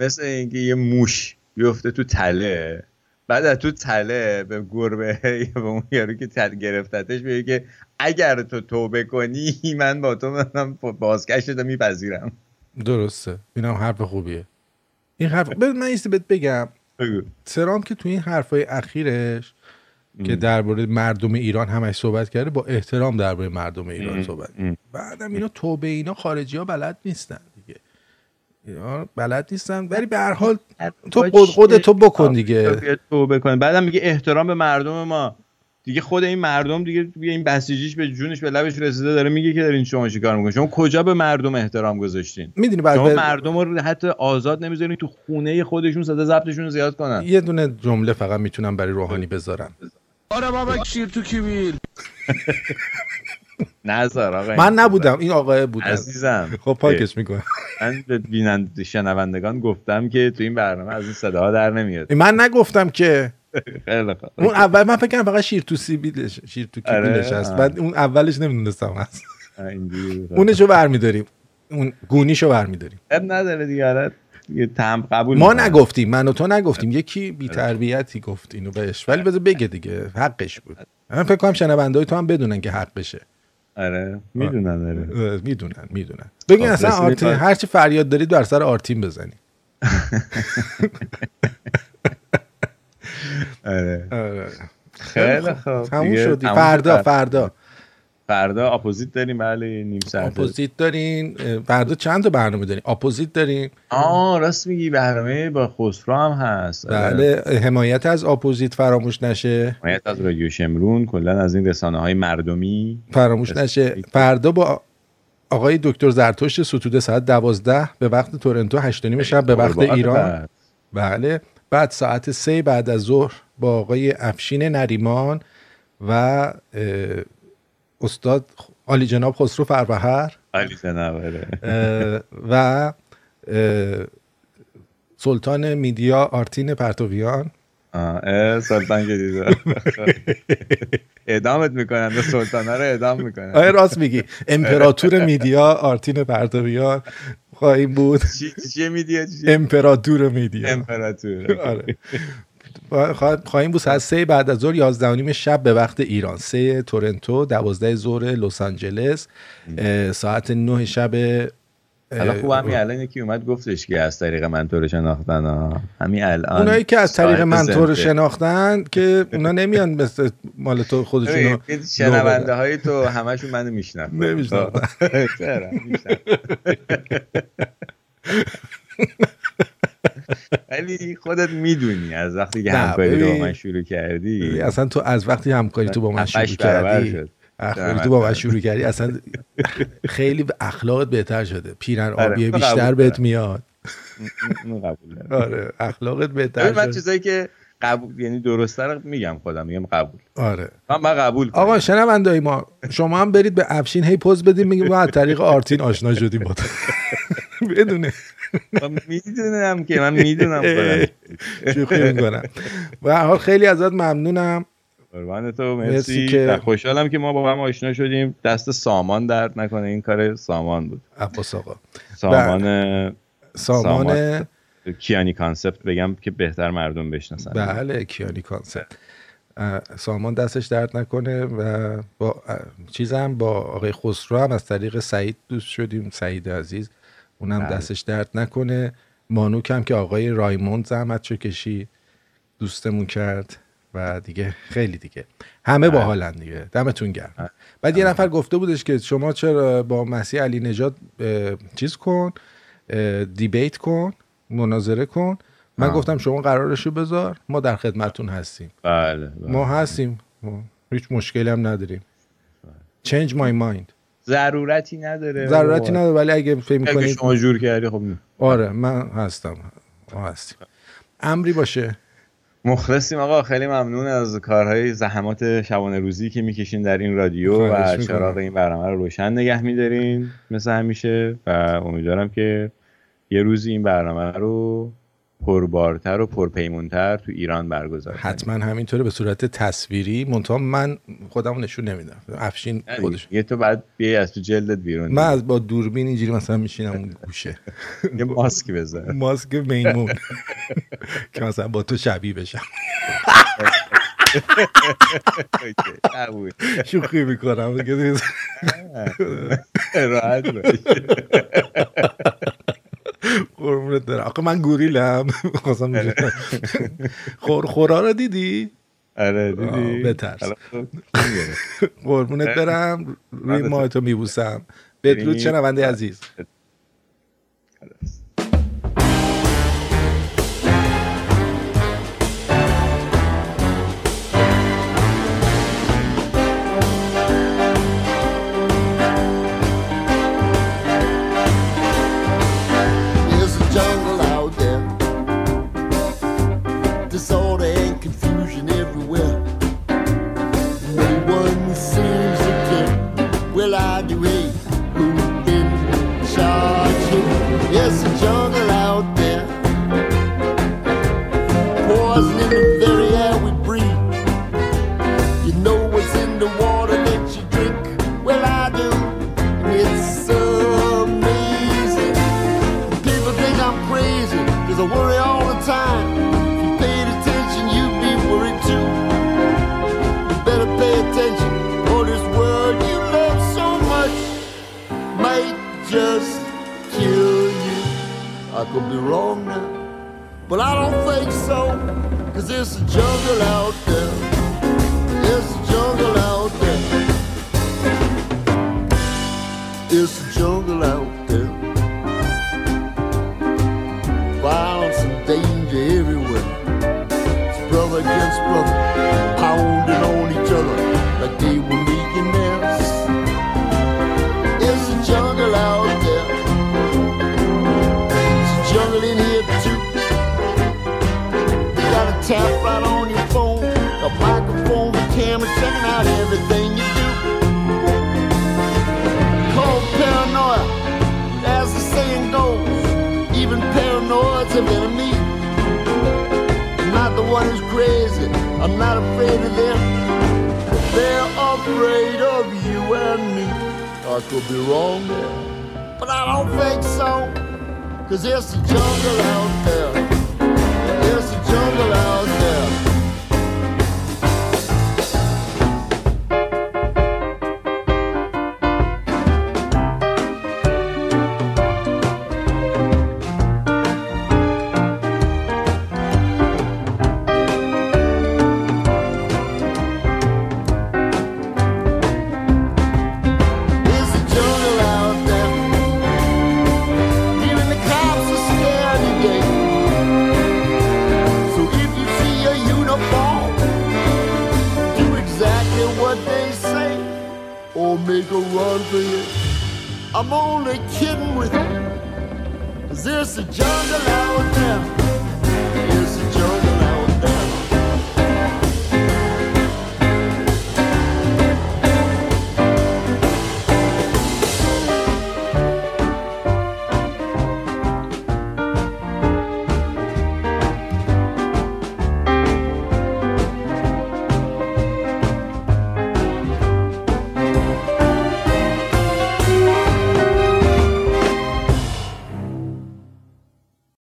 مثل اینکه یه موش بیفته تو تله بعد از تو تله به گربه یا به اون یارو که تل گرفتتش بگه که اگر تو توبه کنی من با تو منم بازگشت میپذیرم. درسته. اینم حرف خوبیه. این حرف ببین من ایستی بهت بگم. بگو. ترامپ که تو این حرفای اخیرش که درباره مردم ایران همش صحبت کرده با احترام درباره مردم ایران ام. صحبت ام. بعدم اینا توبه اینا خارجی ها بلد نیستن دیگه. اینا بلد نیستن. ولی به هر حال تو خود خودت؟ تو بکن دیگه. توبه کن. بعدم میگه احترام به مردم ما. دیگه خود این مردم دیگه دیگه این بسیجیش به جونش به لبش رسیده داره میگه که دارین شما چیکار می‌کنین؟ شما کجا به مردم احترام گذاشتین؟ می‌دونی بعد شما مردم رو حتی آزاد نمی‌ذارین تو خونه خودشون صدا ضبطشون رو زیاد کنن. یه دونه جمله فقط می‌تونم برای روحانی بذارم. آره بابا شیر تو کیویل نظر آقا من نبودم این آقای بود. عزیزم. خب پاکش می‌کنم. من به بیننده شنوندگان گفتم که تو این برنامه از این صداها در نمیاد. من نگفتم که خیلی خوب. اون اول من فکر کنم فقط شیر تو سیبیلش شیر تو آره، کیبیلش هست آه. بعد اون اولش نمی‌دونستم هست. اونشو برمیداریم. اون گونیشو برمیداریم. اب نداره دیگه تم قبول ما. نگفتیم من و تو نگفتیم. یکی بی تربیتی گفت اینو بهش. ولی بذار بگه دیگه حقش بود. من فکر کنم شنوندای تو هم بدونن که حقشه. آره. می‌دونن آره. می‌دونن می‌دونن. بگین اصلا آرتین به- هرچی فریاد دارید در سر آرتین بزنی آره. آره. خیلی خوب. تموم دیگه شدی. فردا. فردا. فردا اپوزیت داریم. بله نیم ساعت اپوزیت دارین. فردا چند تا برنامه دارین؟ اپوزیت دارین. آه راست میگی. برنامه با خسرو هم هست. آره. بله. حمایت از اپوزیت فراموش نشه. حمایت از رادیو شمرون. کلا از این رسانه های مردمی. فراموش نشه. فردا با آقای دکتر زرتشت ستوده ساعت دوازده. به وقت تورنتو هشت شب. به وقت ایران. بله. بعد ساعت سه بعد از ظهر با آقای افشین نریمان و استاد عالی جناب خسرو فربهر. علی جناب آره. و سلطان میدیا آرتین پرتویان. سلطان که دیده. اعدامت می‌کنن به سلطانه رو اعدام می‌کنن. آره راست میگی. امپراتور میدیا آرتین پرتویان. خواهیم بود. چی میدیا امپراتور میدیا امپراتور. آره. خوا- خواهیم بود ساعت سه بعد از ظهر یازده و نیم شب به وقت ایران. سه تورنتو دوازده ظهر لس آنجلس ساعت نه شب حالا خوب همین الان یکی اومد گفتش که از طریق من تو رو شناختن ها. همین الان اونایی که از طریق صاحب من تو رو زنده. شناختن که اونا نمیان مثل مال تو این شنونده های تو همشون منو میشنن نمی‌شناختن. چرا می‌شناختن. ولی خودت می‌دونی از وقتی که همکاری رو با. من شروع کردی اصلا تو از وقتی همکاری تو با من شروع کردی همکاری تو با من شروع کردی اصلا خیلی اخلاقت بهتر شده. پیرن آره، آبیه تو بیشتر بهت. میاد. قبول. آره اخلاقت بهتر ببین، من شده. چیزایی که قبول یعنی درسته رو میگم خودم میگم قبول. آره. من من قبول کنم. آقا شنوندای ما شما هم برید به افشین هی پوز بدیم میگیم ما از طریق آرتین آشنا شدیم با تو. بدونه. می‌دونم که من می‌دونم شوخی می‌کنم. و حال خیلی ازت ممنونم. قربان تو مرسی. مرسی که- خوشحالم که ما با هم آشنا شدیم. دست سامان درد نکنه. این کار سامان بود. عباس آقا. سامان سامان کیانی Concept بگم که بهتر مردم بشناسن. بله کیانی Concept. سامان دستش درد نکنه و با چیزم با آقای خسرو هم از طریق سعید دوست شدیم. سعید عزیز اونم بله. دستش درد نکنه. مانوک هم که آقای رایموند زحمت کشید دوستمون کرد. و دیگه خیلی دیگه. همه بله. باحالن دیگه. دمتون گرم. بعد یه نفر گفته بودش که شما چرا با مسیح علی نژاد اه، چیز کن دیبیت کن مناظره کن. من آه. گفتم شما قرارشو بذار ما در خدمتون هستیم. بله, بله. ما هستیم. ما هیچ مشکلی هم نداریم. Change my mind. ضرورتی نداره ضرورتی نداره ولی اگه فکر می‌کنید شما جور کردی خب آره من هستم. ما هستیم. امری باشه. مخلصیم آقا خیلی ممنون از کارهای زحمات شبانه روزی که می‌کشین در این رادیو و. چراغ این برنامه رو روشن نگه میدارین مثل همیشه و امیدوارم که یه روزی این برنامه رو پربارتر و پرپیمونتر تو ایران برگزار. حتما همینطوره به صورت تصویری. منتها من خودم نشون نمیدم. افشین خودش. یه تو بعد بیای از تو جلدت بیرون من از با دوربین اینجوری مثلا میشینم اون گوشه. یه ماسک بذار. ماسک میمون. که مثلا با تو شبیه بشم. شوخی می‌کنم. راحت باش. قربونت برم. آخه من گوریلم. خواستم خور خورا رو دیدی؟ آره دیدی. بترس. حالا خب،؟ قربونت برم. روی من- ماه تو میبوسم بدرود ببینی- شنونده عزیز. Could be wrong now, but I don't think so. Cause there's a jungle out there. It's a jungle out there. It's a jungle out there I'm not afraid of them. They're afraid of you and me. I could be wrong there, but I don't think so. Cause there's a jungle out there.